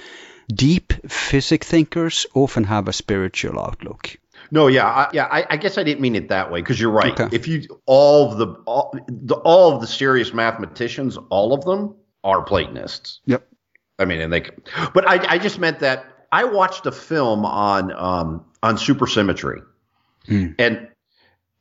deep physic thinkers often have a spiritual outlook. No, yeah, I, yeah. I, I guess I didn't mean it that way because you're right. Okay. If you all of the all, the all of the serious mathematicians, all of them are Platonists. Yep. I mean, and they. But I, I just meant that I watched a film on um, on supersymmetry, and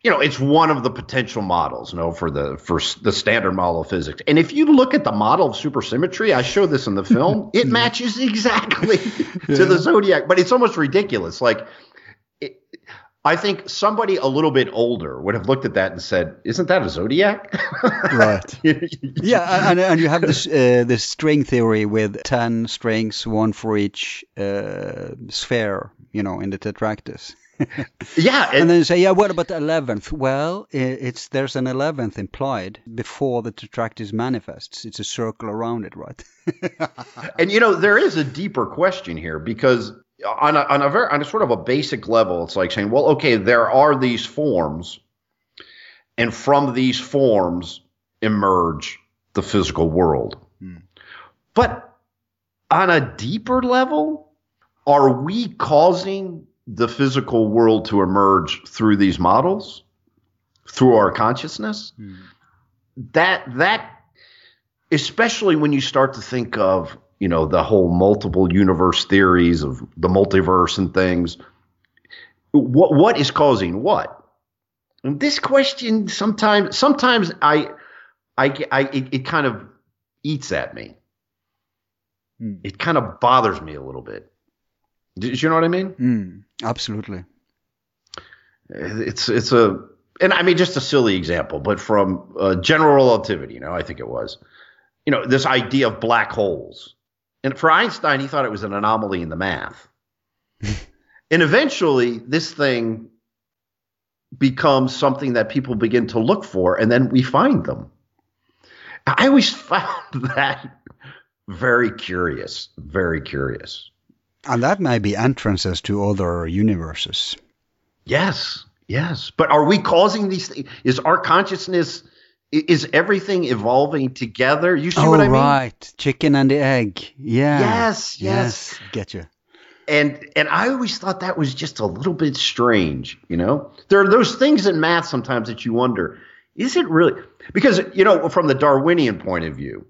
you know, it's one of the potential models, you know, for the for the standard model of physics. And if you look at the model of supersymmetry, I showed this in the film, it matches exactly to the zodiac, but it's almost ridiculous. Like, it, I think somebody a little bit older would have looked at that and said, "Isn't that a zodiac?" Right. Yeah, and, and you have this uh, this string theory with ten strings, one for each uh, sphere, you know, in the tetractys. yeah, And and, then you say, yeah, what about the eleventh? Well, it's there's an eleventh implied before the tetractys manifests. It's a circle around it, right? and you know there is a deeper question here because on a, on a very on a sort of a basic level, it's like saying, well, okay, there are these forms, and from these forms emerge the physical world. Hmm. But on a deeper level, are we causing the physical world to emerge through these models, through our consciousness? Hmm. That that especially when you start to think of you know the whole multiple universe theories of the multiverse and things what what is causing what? And this question sometimes sometimes i i, I it, it kind of eats at me. Hmm. It kind of bothers me a little bit do you know what i mean Mm, absolutely. it's it's a and I mean just a silly example, but from uh, general relativity, you know, I think it was, you know, this idea of black holes, and for Einstein, he thought it was an anomaly in the math, and eventually this thing becomes something that people begin to look for, and then we find them. I always found that very curious, very curious. And that may be entrances to other universes. Yes, yes. But are we causing these things? Is our consciousness Is everything evolving together? You see oh, what I mean? Oh, right. Chicken and the egg. Yeah. Yes, yes. Get you. and and I always thought that was just a little bit strange. You know, there are those things in math sometimes that you wonder: is it really? Because you know, from the Darwinian point of view,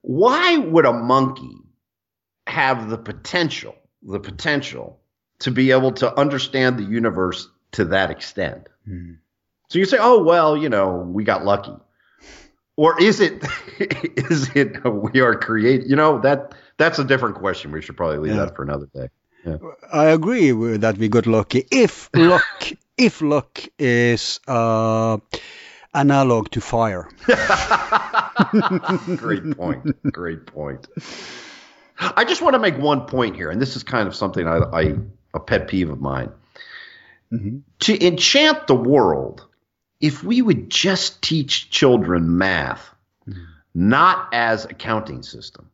why would a monkey have the potential, the potential to be able to understand the universe to that extent? Hmm. So you say, oh well, you know, we got lucky. Or is it is it we are created? You know, that that's a different question. We should probably leave Yeah. that for another day. I agree with that we got lucky. If luck, if luck is uh, analog to fire. Great point. Great point. I just want to make one point here, and this is kind of something I, I a pet peeve of mine. Mhm. To enchant the world, if we would just teach children math, not as a counting system,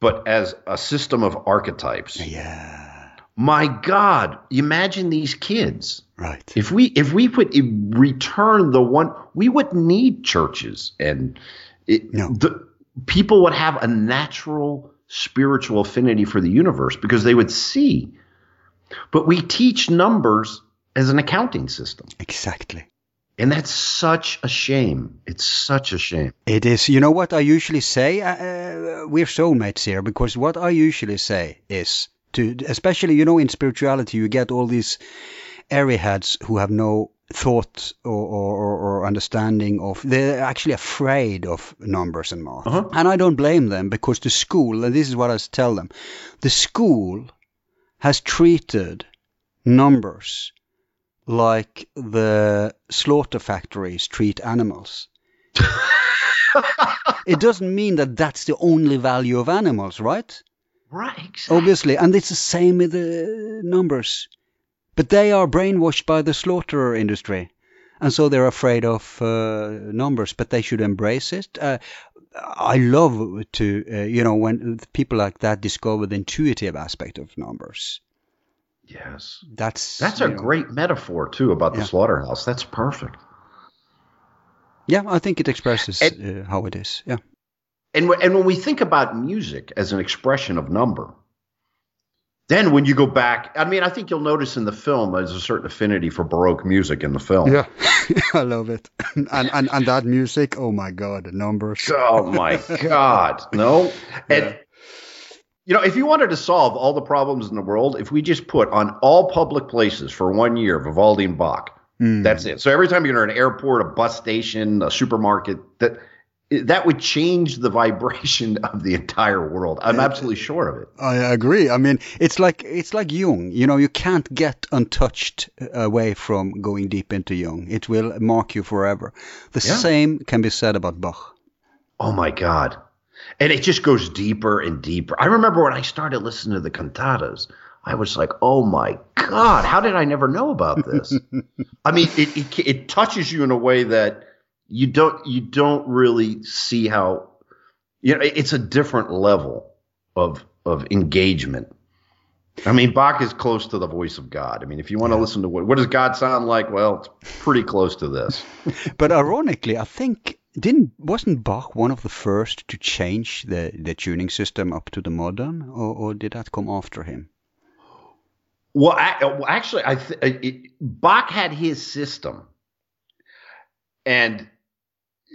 but as a system of archetypes. Yeah. My God, imagine these kids. Right. If we if we would return the one, we wouldn't need churches, and it, No. the people would have a natural spiritual affinity for the universe because they would see. But we teach numbers as an accounting system, Exactly. and that's such a shame. It's such a shame. It is. You know what I usually say? Uh, Uh, we're soulmates here because what I usually say is to, especially you know, in spirituality, you get all these airheads who have no thought or, or, or- understanding of. They're actually afraid of numbers and math, Uh-huh. and I don't blame them because the school. And this is what I tell them: the school has treated numbers like the slaughter factories treat animals. it doesn't mean that that's the only value of animals, right? Right. Exactly. Obviously, and it's the same with the numbers. But they are brainwashed by the slaughterer industry, and so they're afraid of uh, numbers. But they should embrace it. Uh, I love to, uh, you know, when people like that discover the intuitive aspect of numbers. Yes. That's That's a know- great metaphor too about the Yeah. slaughterhouse. That's perfect. Yeah, I think it expresses And- uh, how it is. Yeah. And and when we think about music as an expression of number, then when you go back, I mean, I think you'll notice in the film there's a certain affinity for Baroque music in the film. Yeah, I love it. And, and and that music, oh my god, the numbers. Oh my God, no. And you know, if you wanted to solve all the problems in the world, if we just put on all public places for one year Vivaldi and Bach, Mm. that's it. So every time you're in an airport, a bus station, a supermarket, that that would change the vibration of the entire world. I'm absolutely sure of it. I agree. I mean, it's like it's like Jung. You know, you can't get untouched uh, away from going deep into Jung. It will mark you forever. The Yeah. same can be said about Bach. Oh my God. And it just goes deeper and deeper. I remember when I started listening to the cantatas, I was like, oh my God, how did I never know about this? I mean, it, it, it touches you in a way that you don't, you don't really see how, you know, it's a different level of, of engagement. I mean, Bach is close to the voice of God. I mean, if you want to listen to what, what does God sound like? Well, it's pretty close to this. But ironically, I think didn't wasn't Bach one of the first to change the, the tuning system up to the modern, or, or did that come after him? Well, I, well, actually, I th- it, Bach had his system, and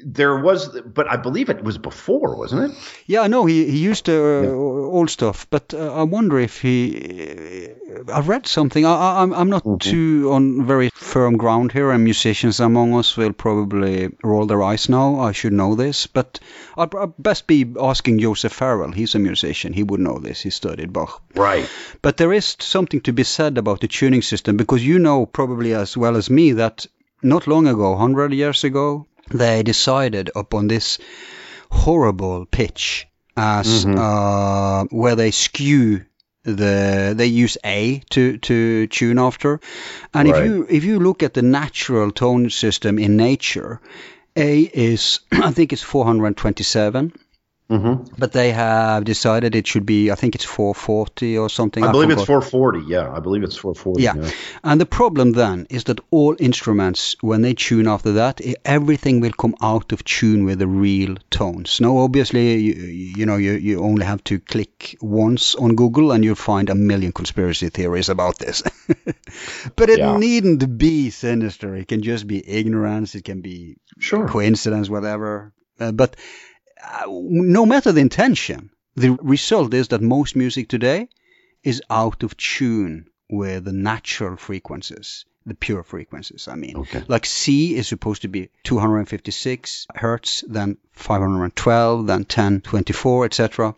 there was, but I believe it was before, wasn't it? Yeah, I know he, he used uh, old stuff, but uh, I wonder if he. I read something. I, I, I'm I'm not too on very firm ground here, and musicians among us will probably roll their eyes now. I should know this, but I'd, I'd best be asking Joseph Farrell. He's a musician. He would know this. He studied Bach. Right. But there is something to be said about the tuning system because you know probably as well as me that not long ago, 100 years ago, they decided upon this horrible pitch as uh, where they skew the they use A to to tune after, and Right. if you if you look at the natural tone system in nature, A is I think it's 427, Mm-hmm. but they have decided it should be. I think it's 440 or something. I believe it's 440. Yeah, I believe it's 440. Yeah. And the problem then is that all instruments, when they tune after that, everything will come out of tune with the real tones. Now, obviously, you, you know, you, you only have to click once on Google and you'll find a million conspiracy theories about this. but it Yeah. needn't be sinister. It can just be ignorance. It can be Sure. coincidence, whatever. Uh, but Uh, no matter the intention, the result is that most music today is out of tune with the natural frequencies, the pure frequencies. I mean, Okay. like C is supposed to be 256 hertz, then 512, then 1024, etc.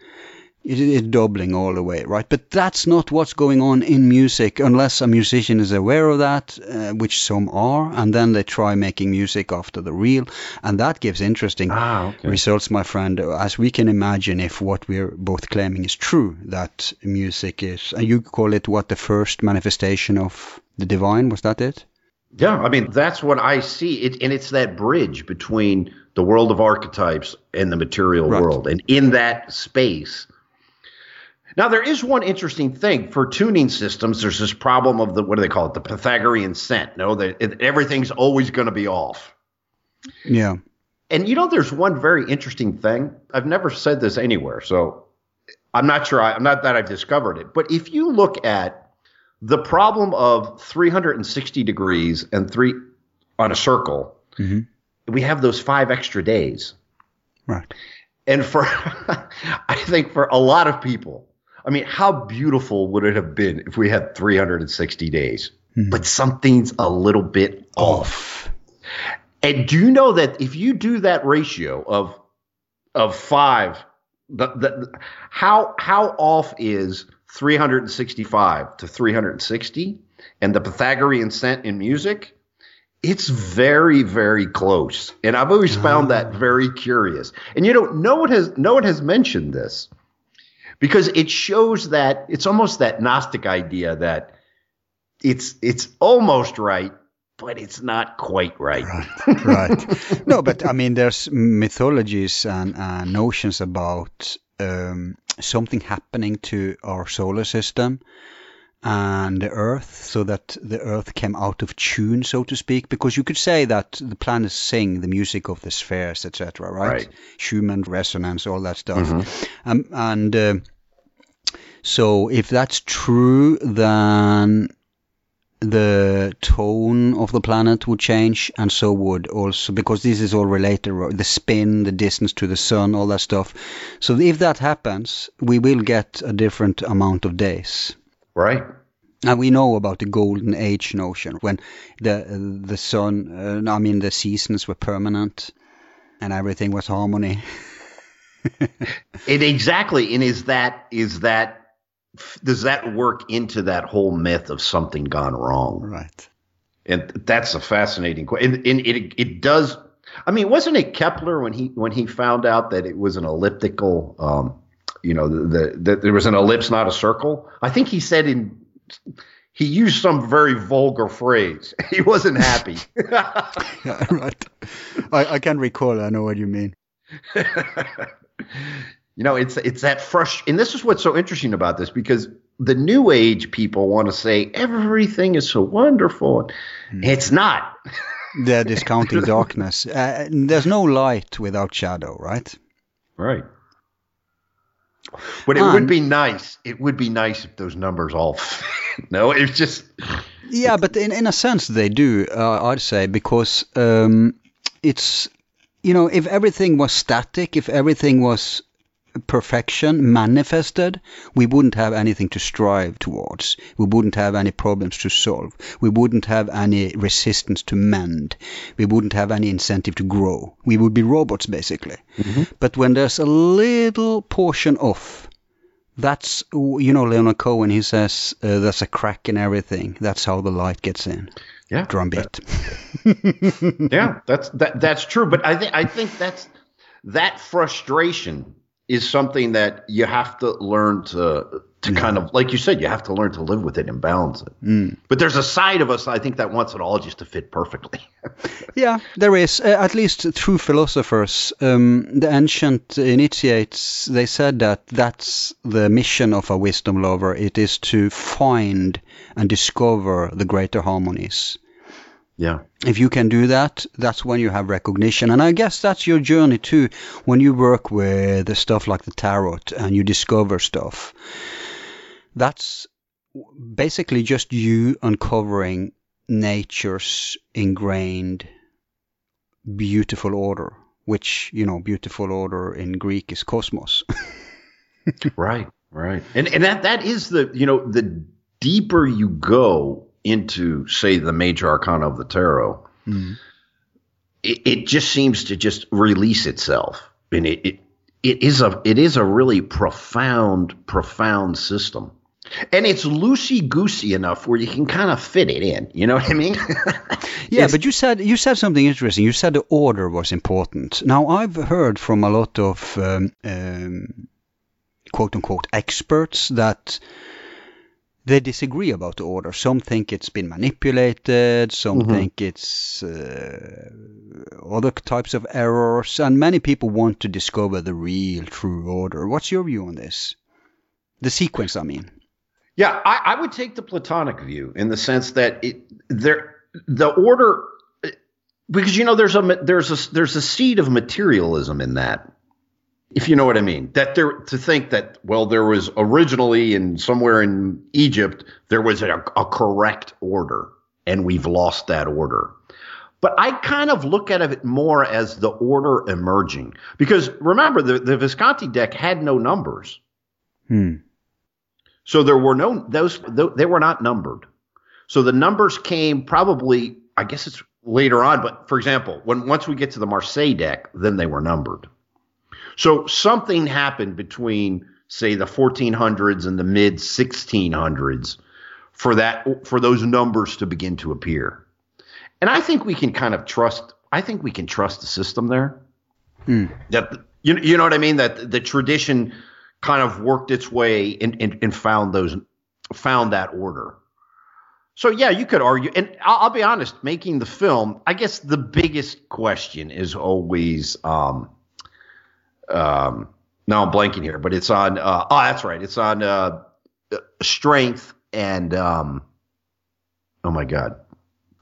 It is doubling all the way, right? But that's not what's going on in music unless a musician is aware of that, uh, which some are, and then they try making music after the real, and that gives interesting Ah, okay. results, my friend, as we can imagine if what we're both claiming is true, that music is, and you call it what, the first manifestation of the divine, was that it? Yeah, I mean that's what I see. It, and it's that bridge between the world of archetypes and the material Right. world, and in that space. Now there is one interesting thing for tuning systems. There's this problem of the what do they call it? The Pythagorean scent. No, that everything's always going to be off. Yeah. And you know, there's one very interesting thing. I've never said this anywhere, so I'm not sure. I, I'm not that I've discovered it. But if you look at the problem of 360 degrees and three on a circle, Mhm. we have those five extra days. Right. And for, I think for a lot of people, I mean, how beautiful would it have been if we had 360 days? Hmm. But something's a little bit off. And do you know that if you do that ratio of of five, the, the how how off is 365 to 360, and the Pythagorean scent in music? It's very very close, and I've always found that ah. very curious. And you know, no one has no one has mentioned this because it shows that it's almost that Gnostic idea that it's it's almost right, but it's not quite right. Right, right. no, but I mean, there's mythologies and uh, notions about um, something happening to our solar system and the Earth, so that the Earth came out of tune, so to speak. Because you could say that the planets sing the music of the spheres, etc. Right? Right. Schumann resonance, all that stuff. Um, and uh, so, if that's true, then the tone of the planet would change, and so would also because this is all related the spin, the distance to the sun, all that stuff. So if that happens, we will get a different amount of days. Right. And we know about the golden age notion when the the sun, uh, I mean the seasons were permanent, and everything was harmony. It exactly. And is that is that does that work into that whole myth of something gone wrong? Right. And that's a fascinating question. And, and it it does. I mean, wasn't it Kepler when he when he found out that it was an elliptical? Um, you know, the, the that there was an ellipse, not a circle. I think he said in he used some very vulgar phrase. He wasn't happy. Yeah, right. I, I can recall. I know what you mean. you know, it's it's that fresh, and this is what's so interesting about this because the new age people want to say everything is so wonderful. It's not. They're discounting darkness. Uh, there's no light without shadow, right? Right. But it would be nice. It would be nice if those numbers all. no, it's just. Yeah, but in, in a sense they do, uh, I'd say, because um, it's, you know, if everything was static, if everything was perfection manifested, we wouldn't have anything to strive towards. We wouldn't have any problems to solve. We wouldn't have any resistance to mend. We wouldn't have any incentive to grow. We would be robots, basically. But when there's a little portion off, that's you know Leonard Cohen. He says uh, there's a crack in everything. That's how the light gets in. Yeah. Drum beat. yeah, that's that that's true. But I think I think that's that frustration is something that you have to learn to to kind of, like you said, you have to learn to live with it and balance it. Mm. But there's a side of us, I think, that wants it all just to fit perfectly. Yeah, there is. Uh, at least through philosophers, um, the ancient initiates, they said that that's the mission of a wisdom lover. It is to find and discover the greater harmonies. Yeah. If you can do that, that's when you have recognition. And I guess that's your journey too, when you work with the stuff like the tarot and you discover stuff. That's basically just you uncovering nature's ingrained beautiful order, which, you know, beautiful order in Greek is cosmos. Right, right. And and that that is the you know the deeper you go into say the major arcana of the tarot, it, it just seems to just release itself. And it, it it is a it is a really profound profound system. And it's loosey goosey enough where you can kind of fit it in. You know what I mean? Yeah, but you said you said something interesting. You said the order was important. Now I've heard from a lot of um, um, quote unquote experts that they disagree about the order. Some think it's been manipulated. Some think it's uh, other types of errors, and many people want to discover the real, true order. What's your view on this? The sequence, I mean. Yeah, I, I would take the Platonic view in the sense that it there the order because you know there's a there's a there's a seed of materialism in that. If you know what I mean, that there to think that well there was originally in somewhere in Egypt there was a, a correct order and we've lost that order. But I kind of look at it more as the order emerging because remember the the Visconti deck had no numbers. Hmm. So there were no those they were not numbered. So the numbers came probably I guess it's later on, but for example, when once we get to the Marseille deck, then they were numbered. So something happened between say the 1400s and the mid 1600s for that for those numbers to begin to appear. And I think we can kind of trust I think we can trust the system there. That you you know what I mean that the tradition kind of worked its way and, and, and found those found that order. So yeah, you could argue, and I'll, I'll be honest. Making the film, I guess the biggest question is always, um, um, now I'm blanking here, but it's on. Uh, oh, that's right. It's on uh, strength and um, oh my god,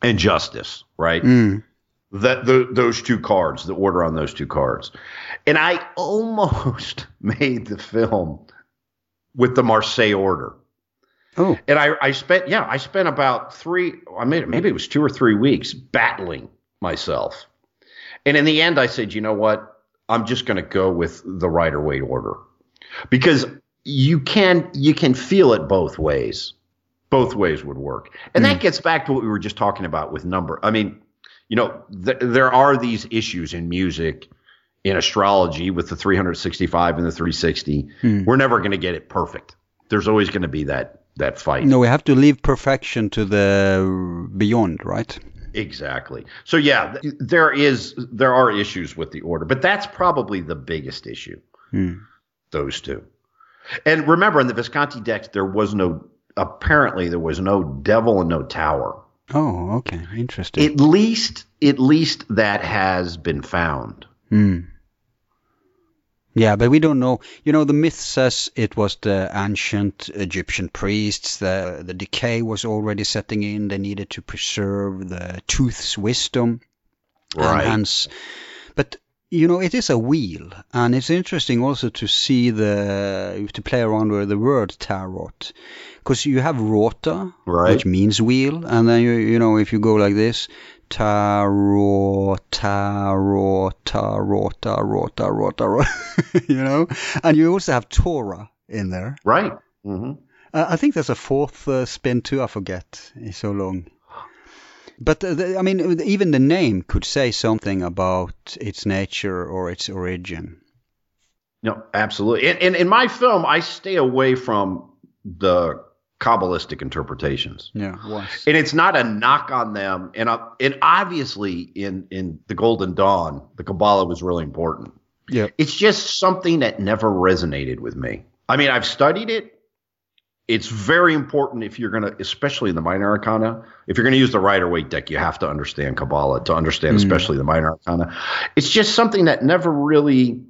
and justice, right? Mm. that the, those two cards, the order on those two cards. And I almost made the film with the Marseille order. Oh. And I, I spent, yeah, I spent about three, I made maybe it was two or three weeks battling myself. And in the end, I said, you know what? I'm just going to go with the Rider Waite order because you can, you can feel it both ways. Both ways would work. And that hmm. gets back to what we were just talking about with number. I mean, you know, th- there are these issues in music, in astrology with the 365 and the 360. Hmm. We're never going to get it perfect. There's always going to be that that fight. No, we have to leave perfection to the beyond, right? Exactly. So yeah, there is there are issues with the order, but that's probably the biggest issue. Hmm. Those two. And remember in the Visconti decks there was no apparently there was no devil and no tower. Oh, okay, interesting. At least at least that has been found. Hmm. Yeah, but we don't know. You know, the myth says it was the ancient Egyptian priests. The the decay was already setting in. They needed to preserve the truth's wisdom, Right. and hence. But you know, it is a wheel, and it's interesting also to see the to play around with the word tarot, because you have rota, Right. which means wheel, and then you you know if you go like this, tarot, tarot, tarot, tarot, tarot, tarot, you know, and you also have Torah in there. Right. hmm Uh, I think there's a fourth uh, spin too. I forget. It's so long. But uh, the, I mean, even the name could say something about its nature or its origin. No, absolutely. And, and in my film, I stay away from the Kabbalistic interpretations. Yeah. Was. And it's not a knock on them. And, uh, and obviously, in, in the Golden Dawn, the Kabbalah was really important. Yeah. It's just something that never resonated with me. I mean, I've studied it, it's very important if you're going to, especially in the minor arcana, if you're going to use the Rider Waite deck, you have to understand Kabbalah to understand, especially the minor arcana. It's just something that never really,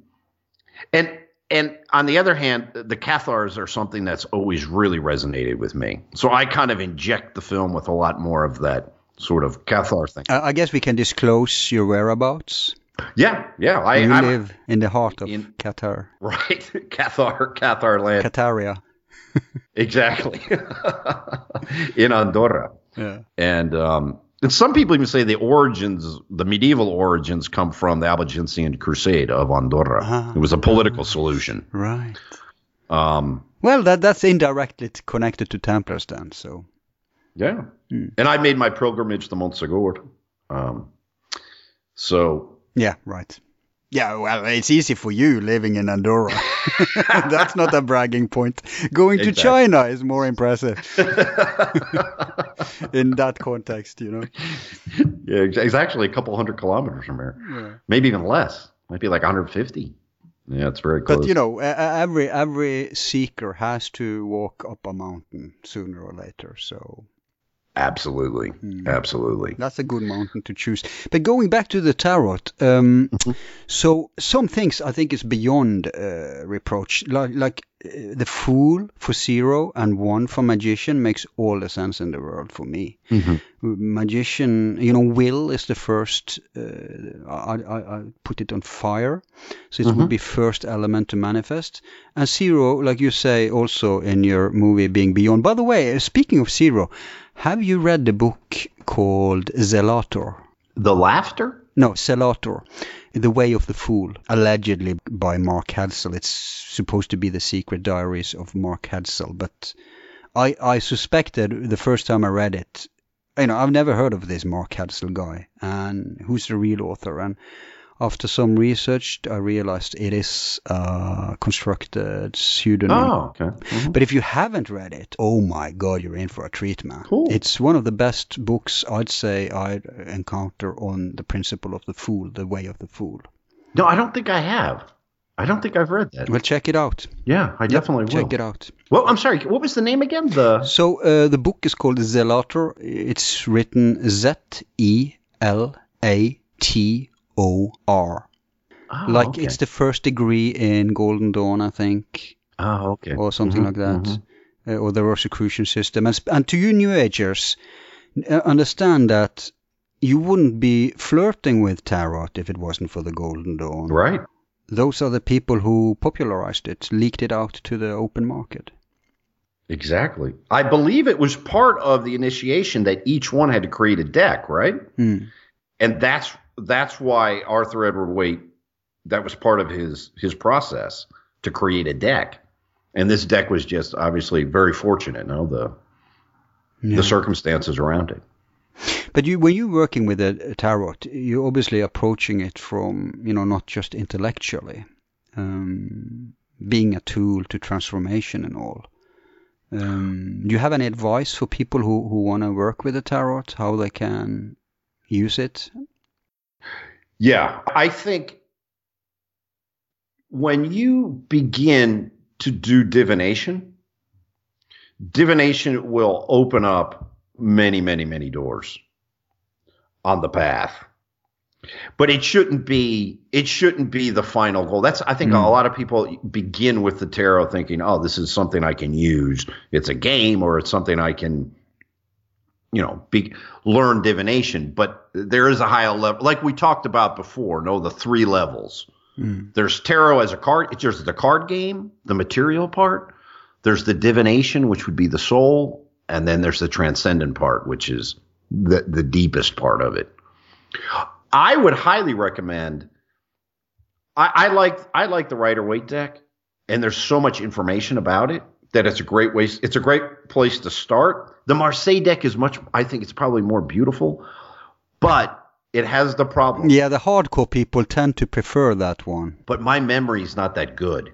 and and on the other hand, the Cathars are something that's always really resonated with me. So I kind of inject the film with a lot more of that sort of Cathar thing. I I guess we can disclose your whereabouts. Yeah, yeah. I, you live in the heart of in- Qatar, right, Cathar, Cathar land, Qataria. exactly, in Andorra. Yeah. And um, and some people even say the origins, the medieval origins, come from the Albigensian Crusade of Andorra. Ah. it was a political solution. Right. Um, Well, that that's indirectly connected to Templars then. So yeah, and I made my pilgrimage to Montsegur. Um, so yeah, right. Yeah, well, it's easy for you living in Andorra. that's not a bragging point. Going to China is more impressive in that context, you know. yeah, it's actually a couple hundred kilometers from here, maybe even less. Might be like 150. Yeah, it's very close. But you know, every every seeker has to walk up a mountain sooner or later. So absolutely, Hmm. absolutely. That's a good mountain to choose. But going back to the tarot, um, so some things I think is beyond uh, reproach. Like, like uh, the fool for zero and one for magician makes all the sense in the world for me. Magician, you know, will is the first. Uh, I, I, I put it on fire, so it would be first element to manifest. And zero, like you say, also in your movie being beyond. By the way, uh, speaking of zero, have you read the book called Zelator? The laughter. No, Zelator, The Way of the Fool, allegedly by Mark Hadsell. It's supposed to be the secret diaries of Mark Hadsell, but I, I suspected the first time I read it, you know, I've never heard of this Mark Hadsell guy, and who's the real author. And after some research, I realized it is a constructed pseudonym. Oh, okay. Mhm. But if you haven't read it, oh my God, you're in for a treat, man. Cool. It's one of the best books I'd say I'd encounter on the principle of the fool, the way of the fool. No, I don't think I have. I don't think I've read that. Well, check it out. Yeah, I definitely will. Check it out. Well, I'm sorry. What was the name again? The So uh, the book is called Zelator. It's written Z E L A T O R. oh, Like okay. it's the first degree in Golden Dawn, I think. oh, okay. or something Mhm, like that, mhm. uh, or the Rosicrucian system. And, and to you New Agers, uh, understand that you wouldn't be flirting with tarot if it wasn't for the Golden Dawn. Right. Those are the people who popularized it, leaked it out to the open market. Exactly. I believe it was part of the initiation that each one had to create a deck, right? Hmm. And that's that's why Arthur Edward Waite that was part of his his process to create a deck. And this deck was just obviously very fortunate, no the Yeah. the circumstances around it. But you, when you're working with a, a tarot, you're obviously approaching it from, you know, not just intellectually, um, being a tool to transformation and all. Um, do you have any advice for people who, who want to work with the tarot, how they can use it? Yeah, I think when you begin to do divination, divination will open up many, many, many doors on the path. But it shouldn't be it shouldn't be the final goal. That's I think hmm. a lot of people begin with the tarot thinking, "Oh, this is something I can use. It's a game or it's something I can you know, be, learn divination, but there is a higher level, like we talked about before. No, the three levels. Mm. There's tarot as a card. There's the card game, the material part. There's the divination, which would be the soul, and then there's the transcendent part, which is the the deepest part of it. I would highly recommend. I, I like I like the Rider Waite deck, and there's so much information about it that it's a great way. It's a great place to start. The Marseille deck is much. I think it's probably more beautiful, but it has the problem. Yeah, the hardcore people tend to prefer that one. But my memory is not that good.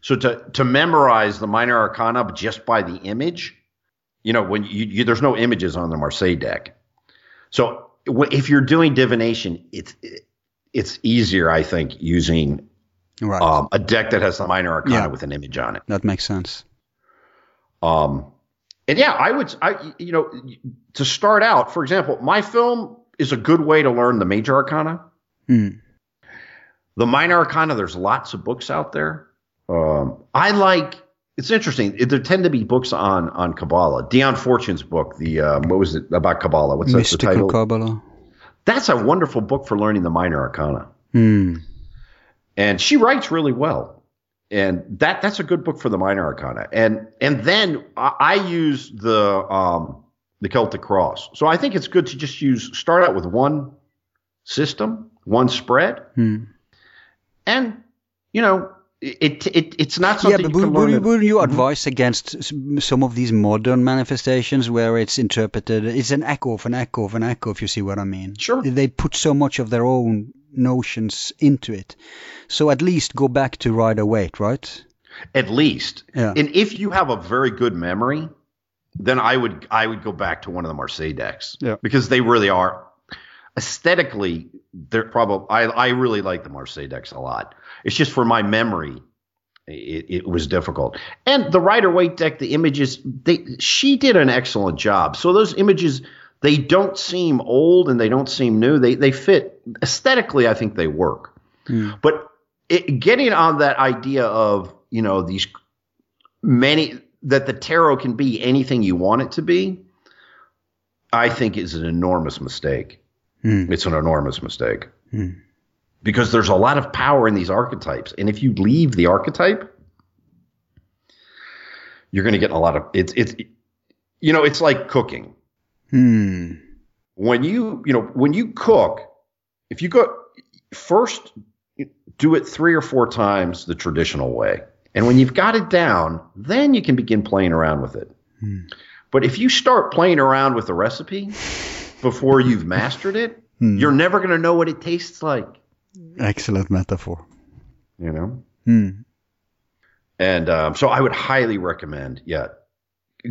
So to to memorize the minor arcana just by the image, you know, when you, you there's no images on the Marseille deck. So if you're doing divination, it's it's easier, I think, using Right. um, a deck that has the minor arcana Yeah. with an image on it. that makes sense. Um, and yeah, I would, I, you know, to start out, for example, my film is a good way to learn the major arcana. Mm. The minor arcana, there's lots of books out there. Um, I like, it's interesting. There tend to be books on, on Kabbalah. Dion Fortune's book, the, um, what was it about Kabbalah? What's that, the Mystical title? Kabbalah. That's a wonderful book for learning the minor arcana. Mm. and she writes really well and that that's a good book for the minor arcana. And and then i, I use the um the celtic cross. So i think it's good to just use start out with one system one spread. Mm. and you know it, it it's not something. Yeah, but you would, can would, you- would you advise against some of these modern manifestations where it's interpreted? It's an echo of an echo of an echo, if you see what I mean. Sure. They put so much of their own notions into it. So at least go back to Rider Waite, right? at least Yeah. and if you have a very good memory then i would i would go back to one of the marseille decks Yeah. because they really are aesthetically they're probably I, I really like the marseille decks a lot. It's just for my memory it, it was difficult. And the Rider Waite deck the images they she did an excellent job. So those images they don't seem old and they don't seem new. They they fit aesthetically i think they work. Hmm. But it, getting on that idea of you know these many that the tarot can be anything you want it to be i think is an enormous mistake Hmm. it's an enormous mistake Hmm. because there's a lot of power in these archetypes and if you leave the archetype you're going to get a lot of it's it's you know it's like cooking Hmm. when you you know when you cook if you go first do it three or four times the traditional way and when you've got it down then you can begin playing around with it but if you start playing around with the recipe before you've mastered it you're never going to know what it tastes like Excellent metaphor. you know Hmm. and um, so i would highly recommend yeah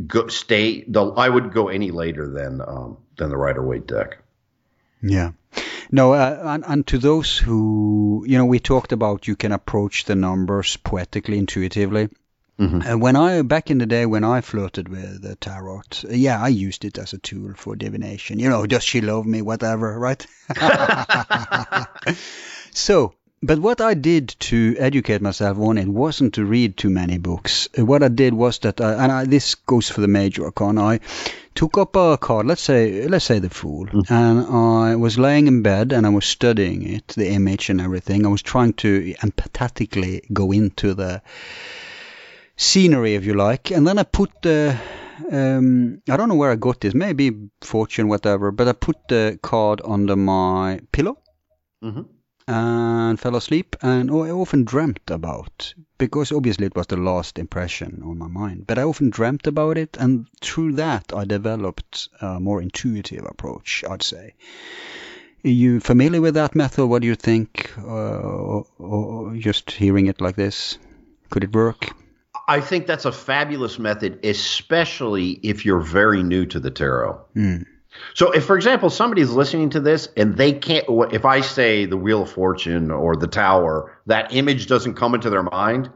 go stay the i would go any later than um, than the Rider Waite deck Yeah. No, uh, and, and to those who, you know, we talked about you can approach the numbers poetically, intuitively. Uh, when I, back in the day when I flirted with the tarot, uh, yeah, I used it as a tool for divination. You know, does she love me, whatever, right? so, but what I did to educate myself on it wasn't to read too many books. Uh, What I did was that, I, and I, this goes for the major arcana, I took up a card, let's say, let's say the Fool, and I was laying in bed and I was studying it, the image and everything. I was trying to empathetically go into the scenery, if you like, and then I put the. Um, I don't know where I got this, maybe fortune, whatever, but I put the card under my pillow hmm and fell asleep and I often dreamt about because obviously it was the last impression on my mind but I often dreamt about it and through that I developed a more intuitive approach I'd say. Are you familiar with that method? What do you think? Uh, or, or just hearing it like this? Could it work I think that's a fabulous method, especially if you're very new to the tarot. Hmm. So, if, for example, somebody's listening to this and they can't, if I say the Wheel of Fortune or the Tower, that image doesn't come into their mind,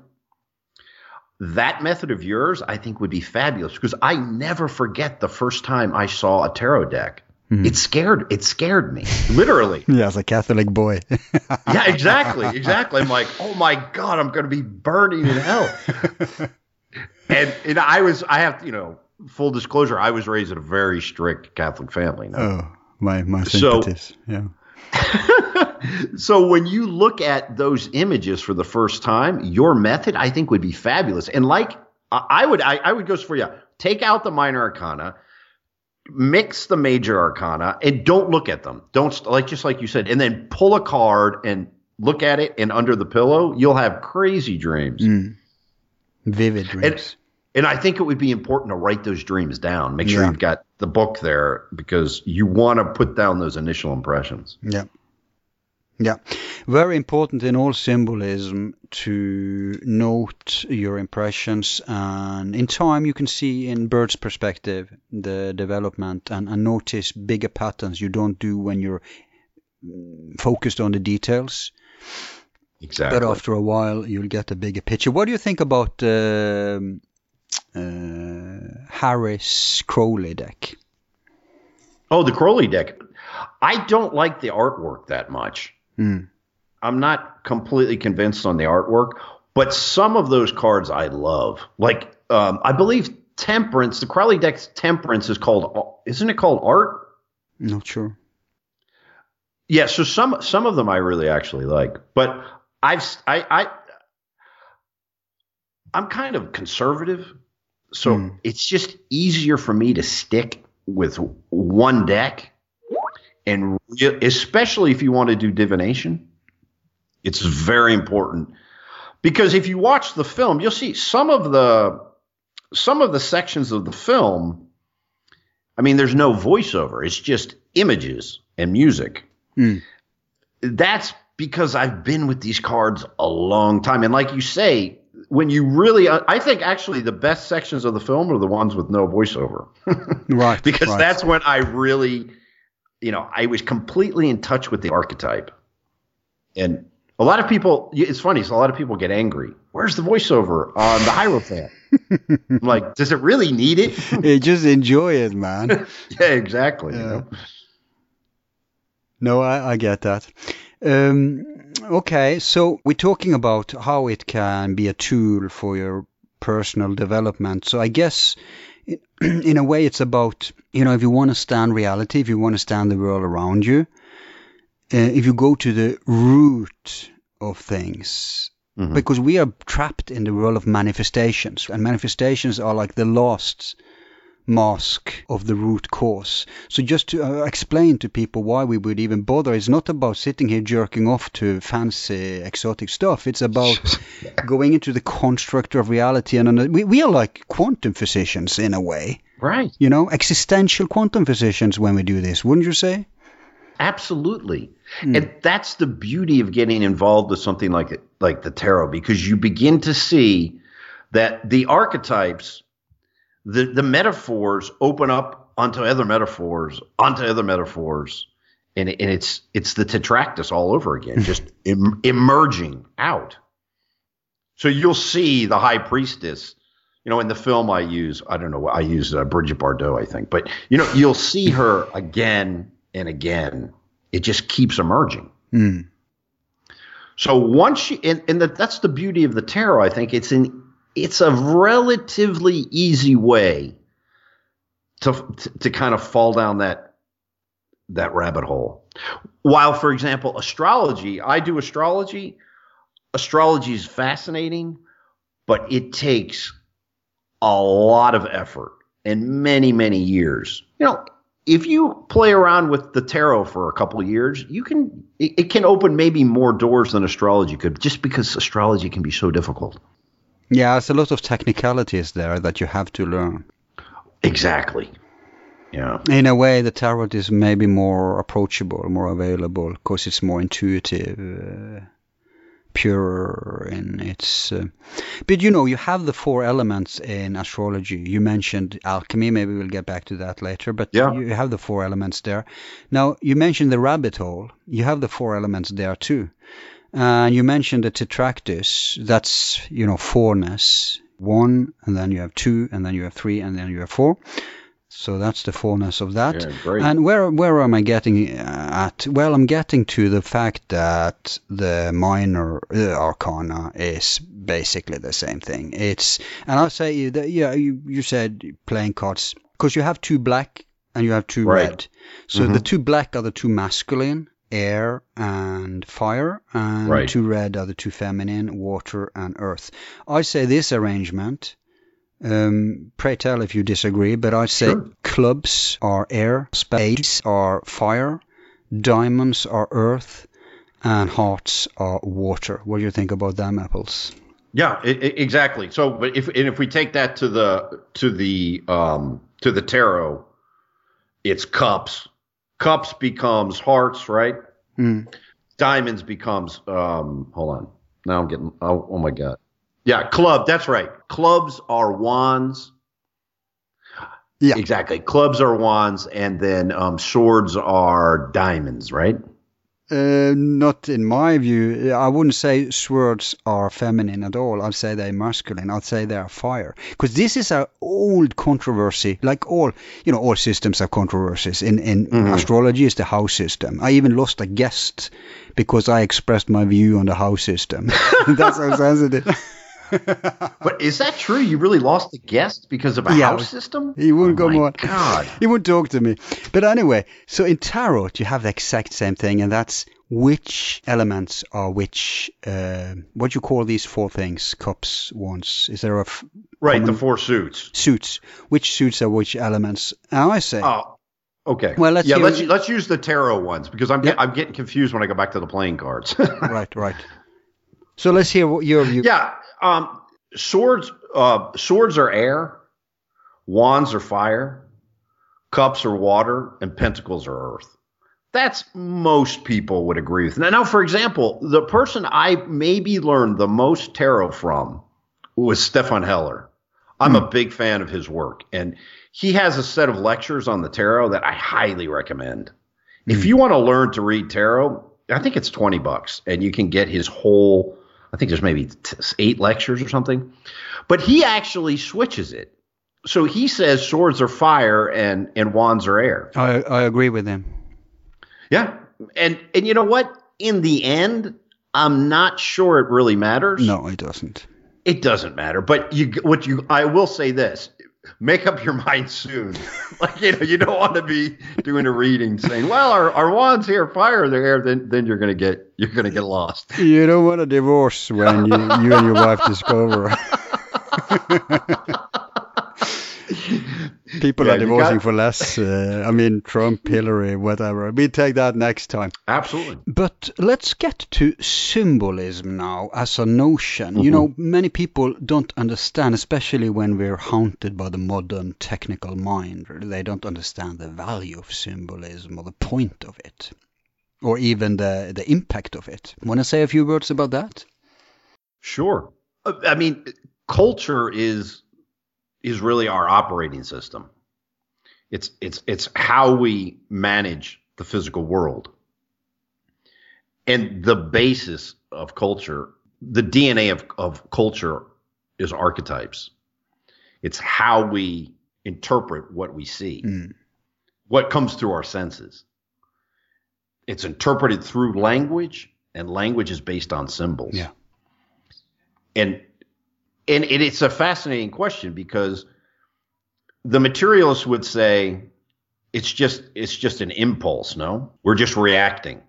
that method of yours, I think, would be fabulous because I never forget the first time I saw a tarot deck. Mm-hmm. It scared, it scared me, literally. yeah as a Catholic boy yeah, exactly, exactly. I'm like, oh my god, I'm going to be burning in hell. and and I was, I have, you know, full disclosure, I was raised in a very strict Catholic family. Now. oh my my So- sympathies yeah so when you look at those images for the first time, your method, I think, would be fabulous. And like I I would, I, I would go for you. Take out the minor arcana, mix the major arcana, and don't look at them. Don't st- like just like you said, and then pull a card and look at it. And under the pillow, you'll have crazy dreams. Mm. vivid dreams And I think it would be important to write those dreams down. Make sure Yeah. you've got the book there because you want to put down those initial impressions. Yeah. Yeah. Very important in all symbolism to note your impressions and in time you can see in bird's perspective the development and, and notice bigger patterns you don't do when you're mm, focused on the details. Exactly. But after a while you'll get a bigger picture. What do you think about um, uh, Harris Crowley deck. Oh, the Crowley deck. I don't like the artwork that much. Mm. I'm not completely convinced on the artwork, but some of those cards I love. Like, um, I believe Temperance, the Crowley deck's Temperance is called, isn't it called Art? Not sure. Yeah, so some some of them I really actually like, but I've I I I'm kind of conservative, so Mm. it's just easier for me to stick with one deck, and re- especially if you want to do divination, it's very important because if you watch the film, you'll see some of the some of the sections of the film. I mean, there's no voiceover; it's just images and music. Mm. That's because I've been with these cards a long time, and like you say, when you really, I think actually the best sections of the film are the ones with no voiceover. Right. because right. that's when I really, you know, I was completely in touch with the archetype. And a lot of people, it's funny, so a lot of people get angry. Where's the voiceover on the Hierophant? I'm like, does it really need it? Hey, just enjoy it, man. yeah, exactly. You know? No, I, I get that. Um, okay, so we're talking about how it can be a tool for your personal development. So I guess in a way it's about, you know, if you want to stand reality, if you want to stand the world around you, uh, if you go to the root of things, Mhm. because we are trapped in the world of manifestations, and manifestations are like the lost mask of the root cause. So just to uh, explain to people why we would even bother, it's not about sitting here jerking off to fancy exotic stuff. It's about going into the construct of reality, and and we, we are like quantum physicians in a way, Right. you know, existential quantum physicians when we do this, wouldn't you say? Absolutely. Hmm. And that's the beauty of getting involved with something like it, like the tarot, because you begin to see that the archetypes, the, the metaphors open up onto other metaphors, onto other metaphors. And, and it's it's the tetractys all over again, just em, emerging out. So you'll see the high priestess, you know, in the film I use, I don't know, I use uh, Brigitte Bardot, I think, but you know, you'll see her again and again. It just keeps emerging. Mm. So once you, and, and that, that's the beauty of the tarot. I think it's an, it's a relatively easy way to, to, to kind of fall down that, that rabbit hole. While, for example, astrology, I do astrology. Astrology is fascinating, but it takes a lot of effort and many, many years. You know, if you play around with the tarot for a couple of years, you can it, it can open maybe more doors than astrology could, just because astrology can be so difficult. Yeah, there's a lot of technicalities there that you have to learn. Exactly. Yeah. In a way, the tarot is maybe more approachable, more available, because it's more intuitive, uh, purer in its. Uh, but you know, you have the four elements in astrology. You mentioned alchemy. Maybe we'll get back to that later. But Yeah. you have the four elements there. Now, you mentioned the rabbit hole. You have the four elements there too. And you mentioned the tetractys. That's you know fourness. One, and then you have two, and then you have three, and then you have four. So that's the fullness of that. Yeah. And where where am I getting uh, at? Well, I'm getting to the fact that the minor uh, arcana is basically the same thing. It's and I'll say that yeah, you, you said playing cards because you have two black and you have two Right. red. So the two black are the two masculine, air and fire, and Right. two red are the two feminine, water and earth. I say this arrangement. Um, pray tell if you disagree, but I say Sure. clubs are air, spades are fire, diamonds are earth, and hearts are water. What do you think about them apples? Yeah, i i exactly. So, but if and if we take that to the to the um to the tarot, it's cups. Cups becomes hearts, right? Mm. Diamonds becomes um. Hold on. Now I'm getting. Oh, oh my god. Yeah, club. That's right. Clubs are wands. Yeah. Exactly. Clubs are wands, and then um, swords are diamonds, right? Uh, not in my view. I wouldn't say swords are feminine at all. I'd say they're masculine. I'd say they are fire. Because this is an old controversy. Like all, you know, all systems have controversies. In in astrology, is the house system. I even lost a guest because I expressed my view on the house system. That's how sensitive. But is that true? You really lost the guest because of a Yeah. house system? He wouldn't oh my on. God. He wouldn't talk to me. But anyway, so in tarot you have the exact same thing, and that's which elements are which. Uh, what do you call these four things? Cups, wands. Is there a f- Right, the four suits. suits? Which suits are which elements? And I say, Oh, okay. Well, let's yeah, let's let's use the tarot ones because I'm Yeah. I'm getting confused when I go back to the playing cards. right, right. So let's hear what your view. yeah, um, swords uh, swords are air, wands are fire, cups are water, and pentacles are earth. That's most people would agree with. Now, now, for example, the person I maybe learned the most tarot from was Stephan Hoeller. I'm a big fan of his work, and he has a set of lectures on the tarot that I highly recommend. If you want to learn to read tarot, I think it's 20 bucks, and you can get his whole, I think there's maybe t- eight lectures or something. But he actually switches it. So he says swords are fire and, and wands are air. I I agree with him. Yeah. And and you know what? In the end, I'm not sure it really matters. No, it doesn't. It doesn't matter. But you what you I will say this. Make up your mind soon. like you know, you don't want to be doing a reading saying, "Well, our, our wands here, fire they're air." Then then you're gonna get you're gonna get lost. You don't want a divorce when you, you and your wife discover. People Yeah, are divorcing got- for less. Uh, I mean, Trump, Hillary, whatever. We take that next time. Absolutely. But let's get to symbolism now as a notion. You Mm-hmm. know, many people don't understand, especially when we're haunted by the modern technical mind. They don't understand the value of symbolism or the point of it, or even the, the impact of it. Want to say a few words about that? Sure. Uh, I mean, culture is is really our operating system. It's it's it's how we manage the physical world. And the basis of culture, the DNA of, of culture is archetypes. It's how we interpret what we see, Mm. what comes through our senses. It's interpreted through language, and language is based on symbols Yeah. and and it, it's a fascinating question because the materialists would say it's just it's just an impulse no? We're just reacting.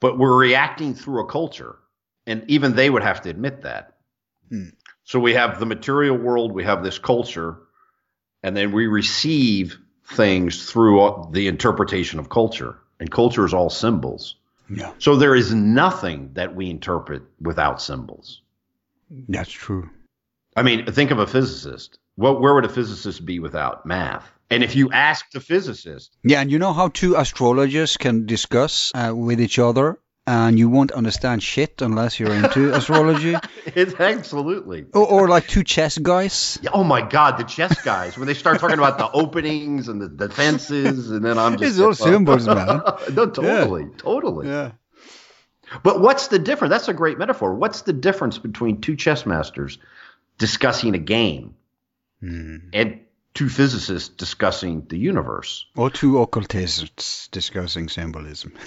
But we're reacting through a culture and even they would have to admit that. Hmm. so we have the material world we have this culture and then we receive things through the interpretation of culture and culture is all symbols. Yeah. so there is nothing that we interpret without symbols That's true. I mean, think of a physicist. What, where would a physicist be without math? And if you ask the physicist, Yeah, and you know how two astrologers can discuss uh, with each other, and you won't understand shit unless you're into astrology, it's absolutely. or, or like two chess guys. Yeah, Oh my God, the chess guys when they start talking about the openings and the defenses, and then I'm just It's all symbols, man. no, totally, totally. Yeah. But what's the difference? That's a great metaphor. What's the difference between two chess masters discussing a game hmm. and two physicists discussing the universe? Or two occultists discussing symbolism.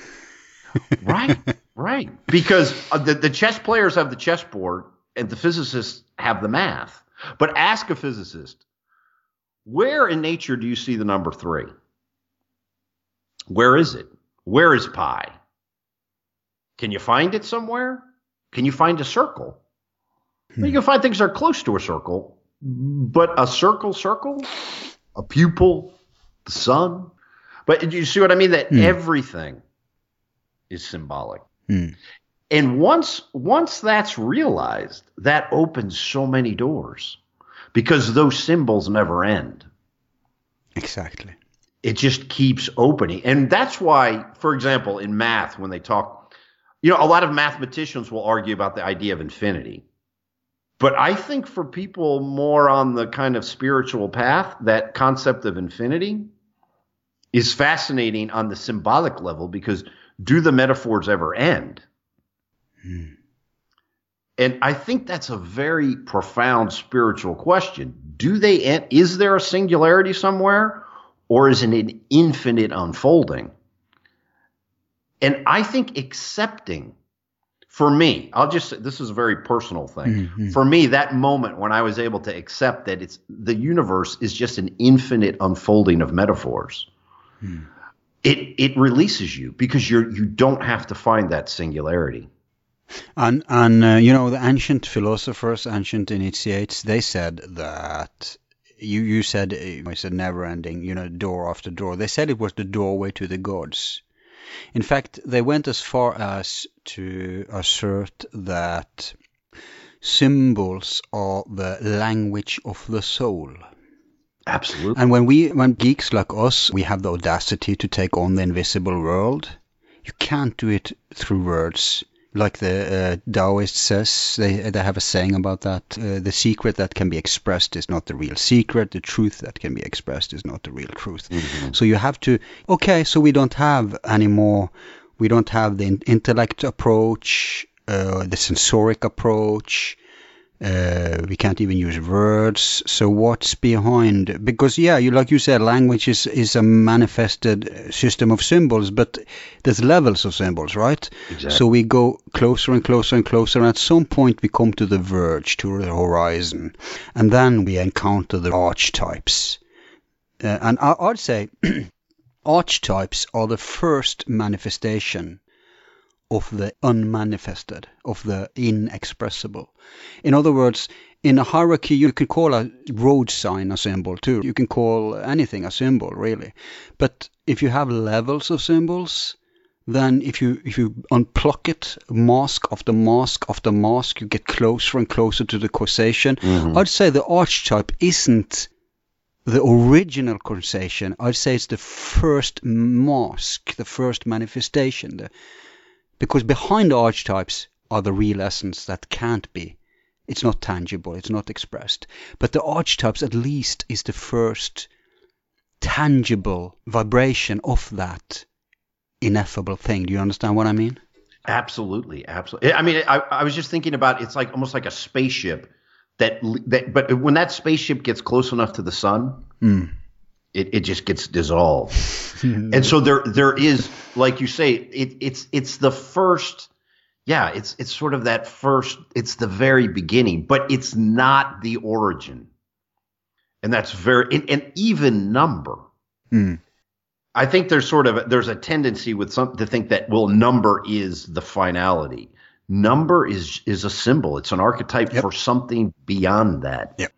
Right, right. Because the, the chess players have the chessboard and the physicists have the math. But ask a physicist, where in nature do you see the number three? Where is it? Where is pi? Can you find it somewhere? Can you find a circle? Well, you can find things that are close to a circle, but a circle, circle, a pupil, the sun. But you see what I mean? That everything is symbolic. Hmm. And once once that's realized, that opens so many doors because those symbols never end. Exactly. It just keeps opening. And that's why, for example, in math, when they talk, you know, a lot of mathematicians will argue about the idea of infinity. But I think for people more on the kind of spiritual path, that concept of infinity is fascinating on the symbolic level because do the metaphors ever end? Hmm. And I think that's a very profound spiritual question. Do they end? Is there a singularity somewhere, or is it an infinite unfolding? And I think accepting, for me, I'll just this is a very personal thing. Mhm. For me, that moment when I was able to accept that it's the universe is just an infinite unfolding of metaphors. It it releases you because you're you don't have to find that singularity. And and uh, you know the ancient philosophers, ancient initiates, they said that you you said uh, it's a never ending, you know, door after door. They said it was the doorway to the gods. In fact, they went as far as to assert that symbols are the language of the soul. Absolutely. And when we, when geeks like us, we have the audacity to take on the invisible world, you can't do it through words. Like the uh, Taoist says, they they have a saying about that: uh, the secret that can be expressed is not the real secret. The truth that can be expressed is not the real truth. So you have to. Okay, so we don't have anymore. We don't have the intellect approach, uh, the sensoric approach. Uh, we can't even use words. So what's behind? Because yeah, you like you said, language is is a manifested system of symbols, but there's levels of symbols, right? Exactly. So we go closer and closer and closer, and at some point we come to the verge, to the horizon, and then we encounter the archetypes. Uh, and I, I'd say archetypes are the first manifestation of the unmanifested, of the inexpressible. In other words, in a hierarchy, you can call a road sign a symbol too. You can call anything a symbol, really. But if you have levels of symbols, then if you if you unpluck it, mask after mask after mask, you get closer and closer to the causation. Mm-hmm. I'd say the archetype isn't the original causation. I'd say it's the first mask, the first manifestation. The, because behind the archetypes are the real essence that can't be. It's not tangible, it's not expressed. But the archetypes, at least, is the first tangible vibration of that ineffable thing. Do you understand what I mean? Absolutely, absolutely. I mean, I, I was just thinking about it's like almost like a spaceship that that, but when that spaceship gets close enough to the sun, hmm. It, it just gets dissolved. and so there there is, like you say, it, it's it's the first. Yeah, it's it's sort of that first. It's the very beginning, but it's not the origin, and that's very an, even number. Hmm. I think there's sort of there's a tendency with some to think that well number is the finality. Number is is a symbol. It's an archetype Yep. for something beyond that. Yep.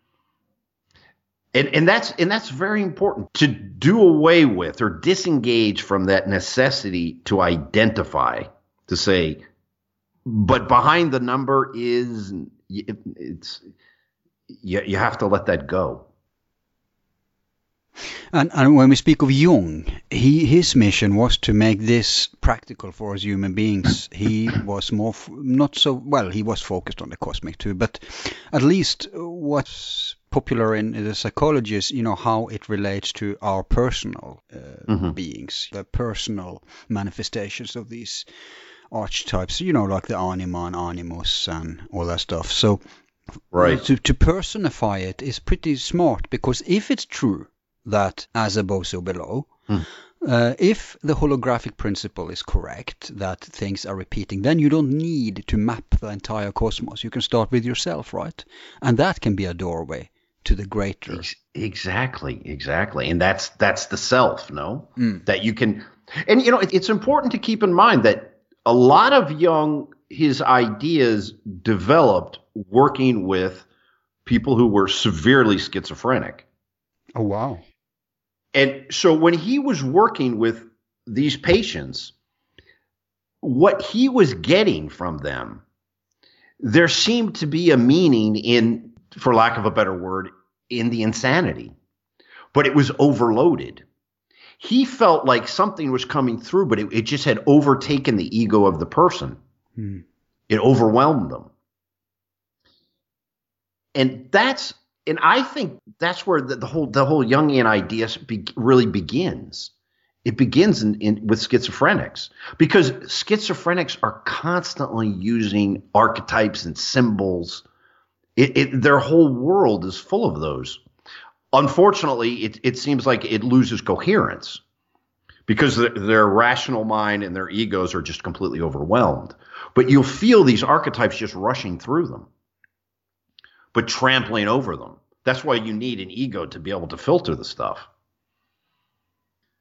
And and that's and that's very important to do away with or disengage from that necessity to identify to say but behind the number is it, it's you, you have to let that go. And, and when we speak of Jung, he, his mission was to make this practical for us human beings. He was more, not so, well, he was focused on the cosmic too, but at least what's popular in the psychology is, you know, how it relates to our personal uh, beings, the personal manifestations of these archetypes, you know, like the anima and animus and all that stuff. So, Right. to, to personify it is pretty smart because if it's true that as above so below, uh, if the holographic principle is correct that things are repeating, then you don't need to map the entire cosmos. You can start with yourself, right? And that can be a doorway to the greater. Ex- Exactly, exactly, and that's that's the self, no, hmm. that you can, and you know, it, it's important to keep in mind that a lot of Jung his ideas developed working with people who were severely schizophrenic, Oh wow! and so when he was working with these patients, what he was getting from them, there seemed to be a meaning in, for lack of a better word, in the insanity, but it was overloaded. He felt like something was coming through, but it, it just had overtaken the ego of the person. Hmm. It overwhelmed them. And that's, and I think that's where the, the whole, the whole Jungian idea be, really begins it begins in, in, with schizophrenics because schizophrenics are constantly using archetypes and symbols. It, it, their whole world is full of those. Unfortunately, it, it seems like it loses coherence because their, rational mind and their egos are just completely overwhelmed. But you'll feel these archetypes just rushing through them, but trampling over them. That's why you need an ego to be able to filter the stuff.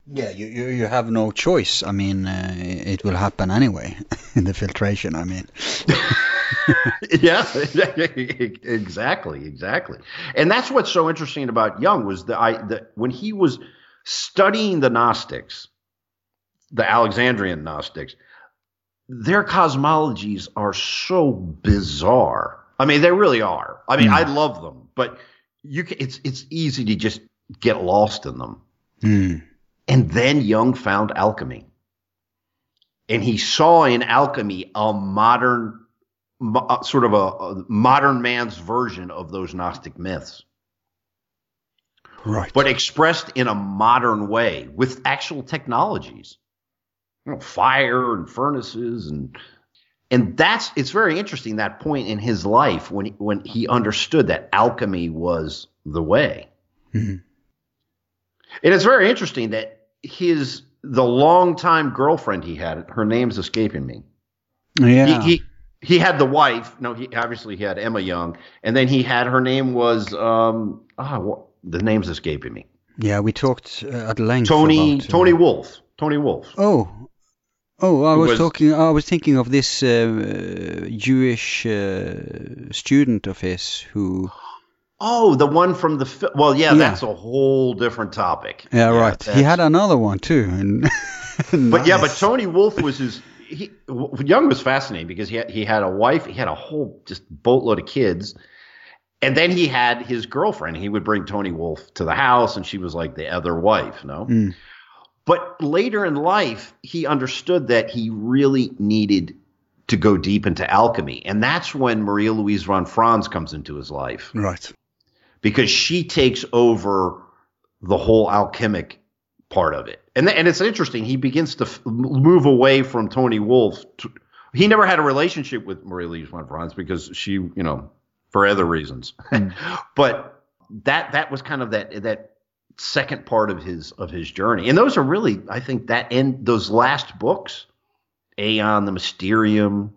Yeah, you, you, you have no choice. I mean, uh, it will happen anyway in the filtration. I mean, yeah, exactly, exactly. And that's what's so interesting about Jung was that I that when he was studying the Gnostics, the Alexandrian Gnostics, their cosmologies are so bizarre. I mean, they really are. I mean, mm. I love them, but you can, it's it's easy to just get lost in them. Mm. And then Jung found alchemy. And he saw in alchemy a modern, uh, sort of a, a modern man's version of those Gnostic myths. Right. But expressed in a modern way with actual technologies. You know, fire and furnaces and and that's it's very interesting that point in his life when when he understood that alchemy was the way. Mm-hmm. And it's very interesting that his the longtime girlfriend he had. Her name's escaping me. Yeah. He, he, he had the wife. No, he obviously he had Emma Jung, and then he had her name was um ah well, the name's escaping me. Yeah, we talked uh, at length. Toni about, uh, Toni Wolff. Toni Wolff. Oh. Oh, I was, was, talking. I was thinking of this uh, Jewish uh, student of his who Oh, the one from the well, yeah, yeah, that's a whole different topic. Yeah, yeah right. He had another one too. nice. But yeah, but Toni Wolff was his. He, Jung was fascinating because he had, he had a wife, he had a whole just boatload of kids, and then he had his girlfriend. He would bring Toni Wolff to the house, and she was like the other wife, no. Mm. But later in life, he understood that he really needed to go deep into alchemy, and that's when Maria Louise von Franz comes into his life. Right because she takes over the whole alchemic part of it. And, th- and it's interesting. He begins to f- move away from Toni Wolff. To, he never had a relationship with Marie Louise von Franz because she, you know, for other reasons. Mm. but that that was kind of that that second part of his of his journey. And those are really, I think, that end those last books, Aion, the Mysterium,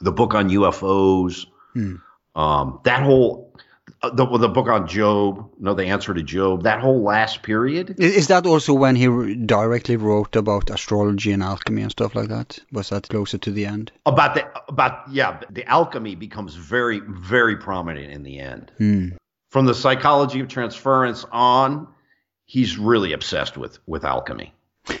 the book on UFOs, mm. um, that whole the, the book on Job, no, the answer to Job, that whole last period. Is that also when he directly wrote about astrology and alchemy and stuff like that? Was that closer to the end? About the about yeah, the alchemy becomes very very prominent in the end. Hmm. From the psychology of transference on, he's really obsessed with with alchemy.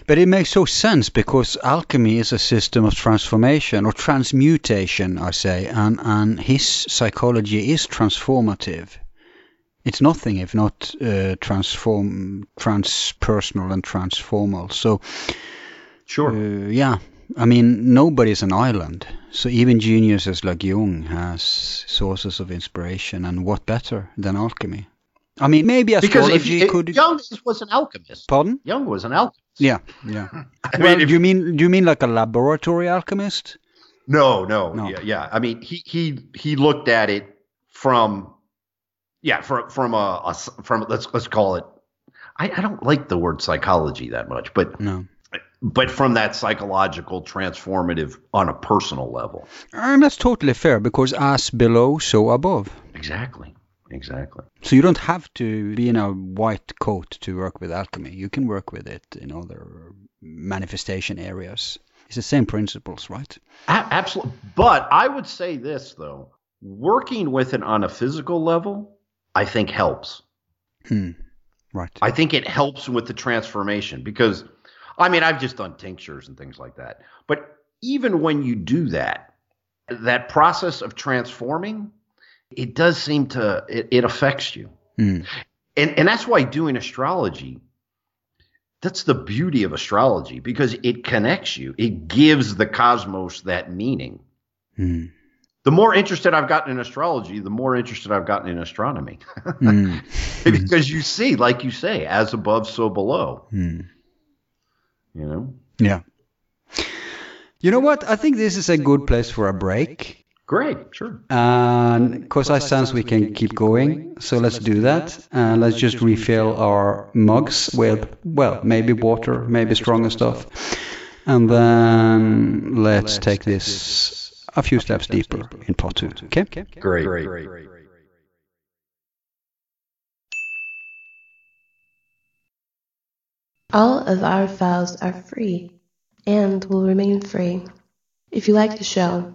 But it makes so sense because alchemy is a system of transformation or transmutation, I say, and, and his psychology is transformative. It's nothing if not uh, transform, transpersonal and transformal. So, sure, uh, yeah. I mean, nobody's an island. So even geniuses like Jung has sources of inspiration, and what better than alchemy? I mean, maybe astrology because could. Jung was an alchemist. Pardon? Jung was an alchemist. Yeah, yeah. Hmm. I well, mean, do you mean do you mean like a laboratory alchemist? No, no, no. Yeah, yeah. I mean, he he he looked at it from, yeah, from from a, a from let's let's call it. I, I don't like the word psychology that much, but no but from that psychological transformative on a personal level. And that's totally fair because as below, so above. Exactly. Exactly. So you don't have to be in a white coat to work with alchemy. You can work with it in other manifestation areas. It's the same principles, right? A- absolutely. But I would say this though, working with it on a physical level, I think helps. Hmm. Right. I think it helps with the transformation because I mean, I've just done tinctures and things like that. But even when you do that, that process of transforming it does seem to it, it affects you, mm. and and that's why doing astrology. That's the beauty of astrology because it connects you. It gives the cosmos that meaning. Mm. The more interested I've gotten in astrology, the more interested I've gotten in astronomy. mm. because you see, like you say, as above, so below. Hmm. You know. Yeah. You know what? I think this is a good place for a break. Great, sure. And because I sense we can keep going, so let's do that. And let's just refill our mugs with, well, uh, maybe water, maybe stronger stuff. And then let's take this a few steps deeper in part two. Okay? Great. Great. All of our files are free and will remain free. If you like the show,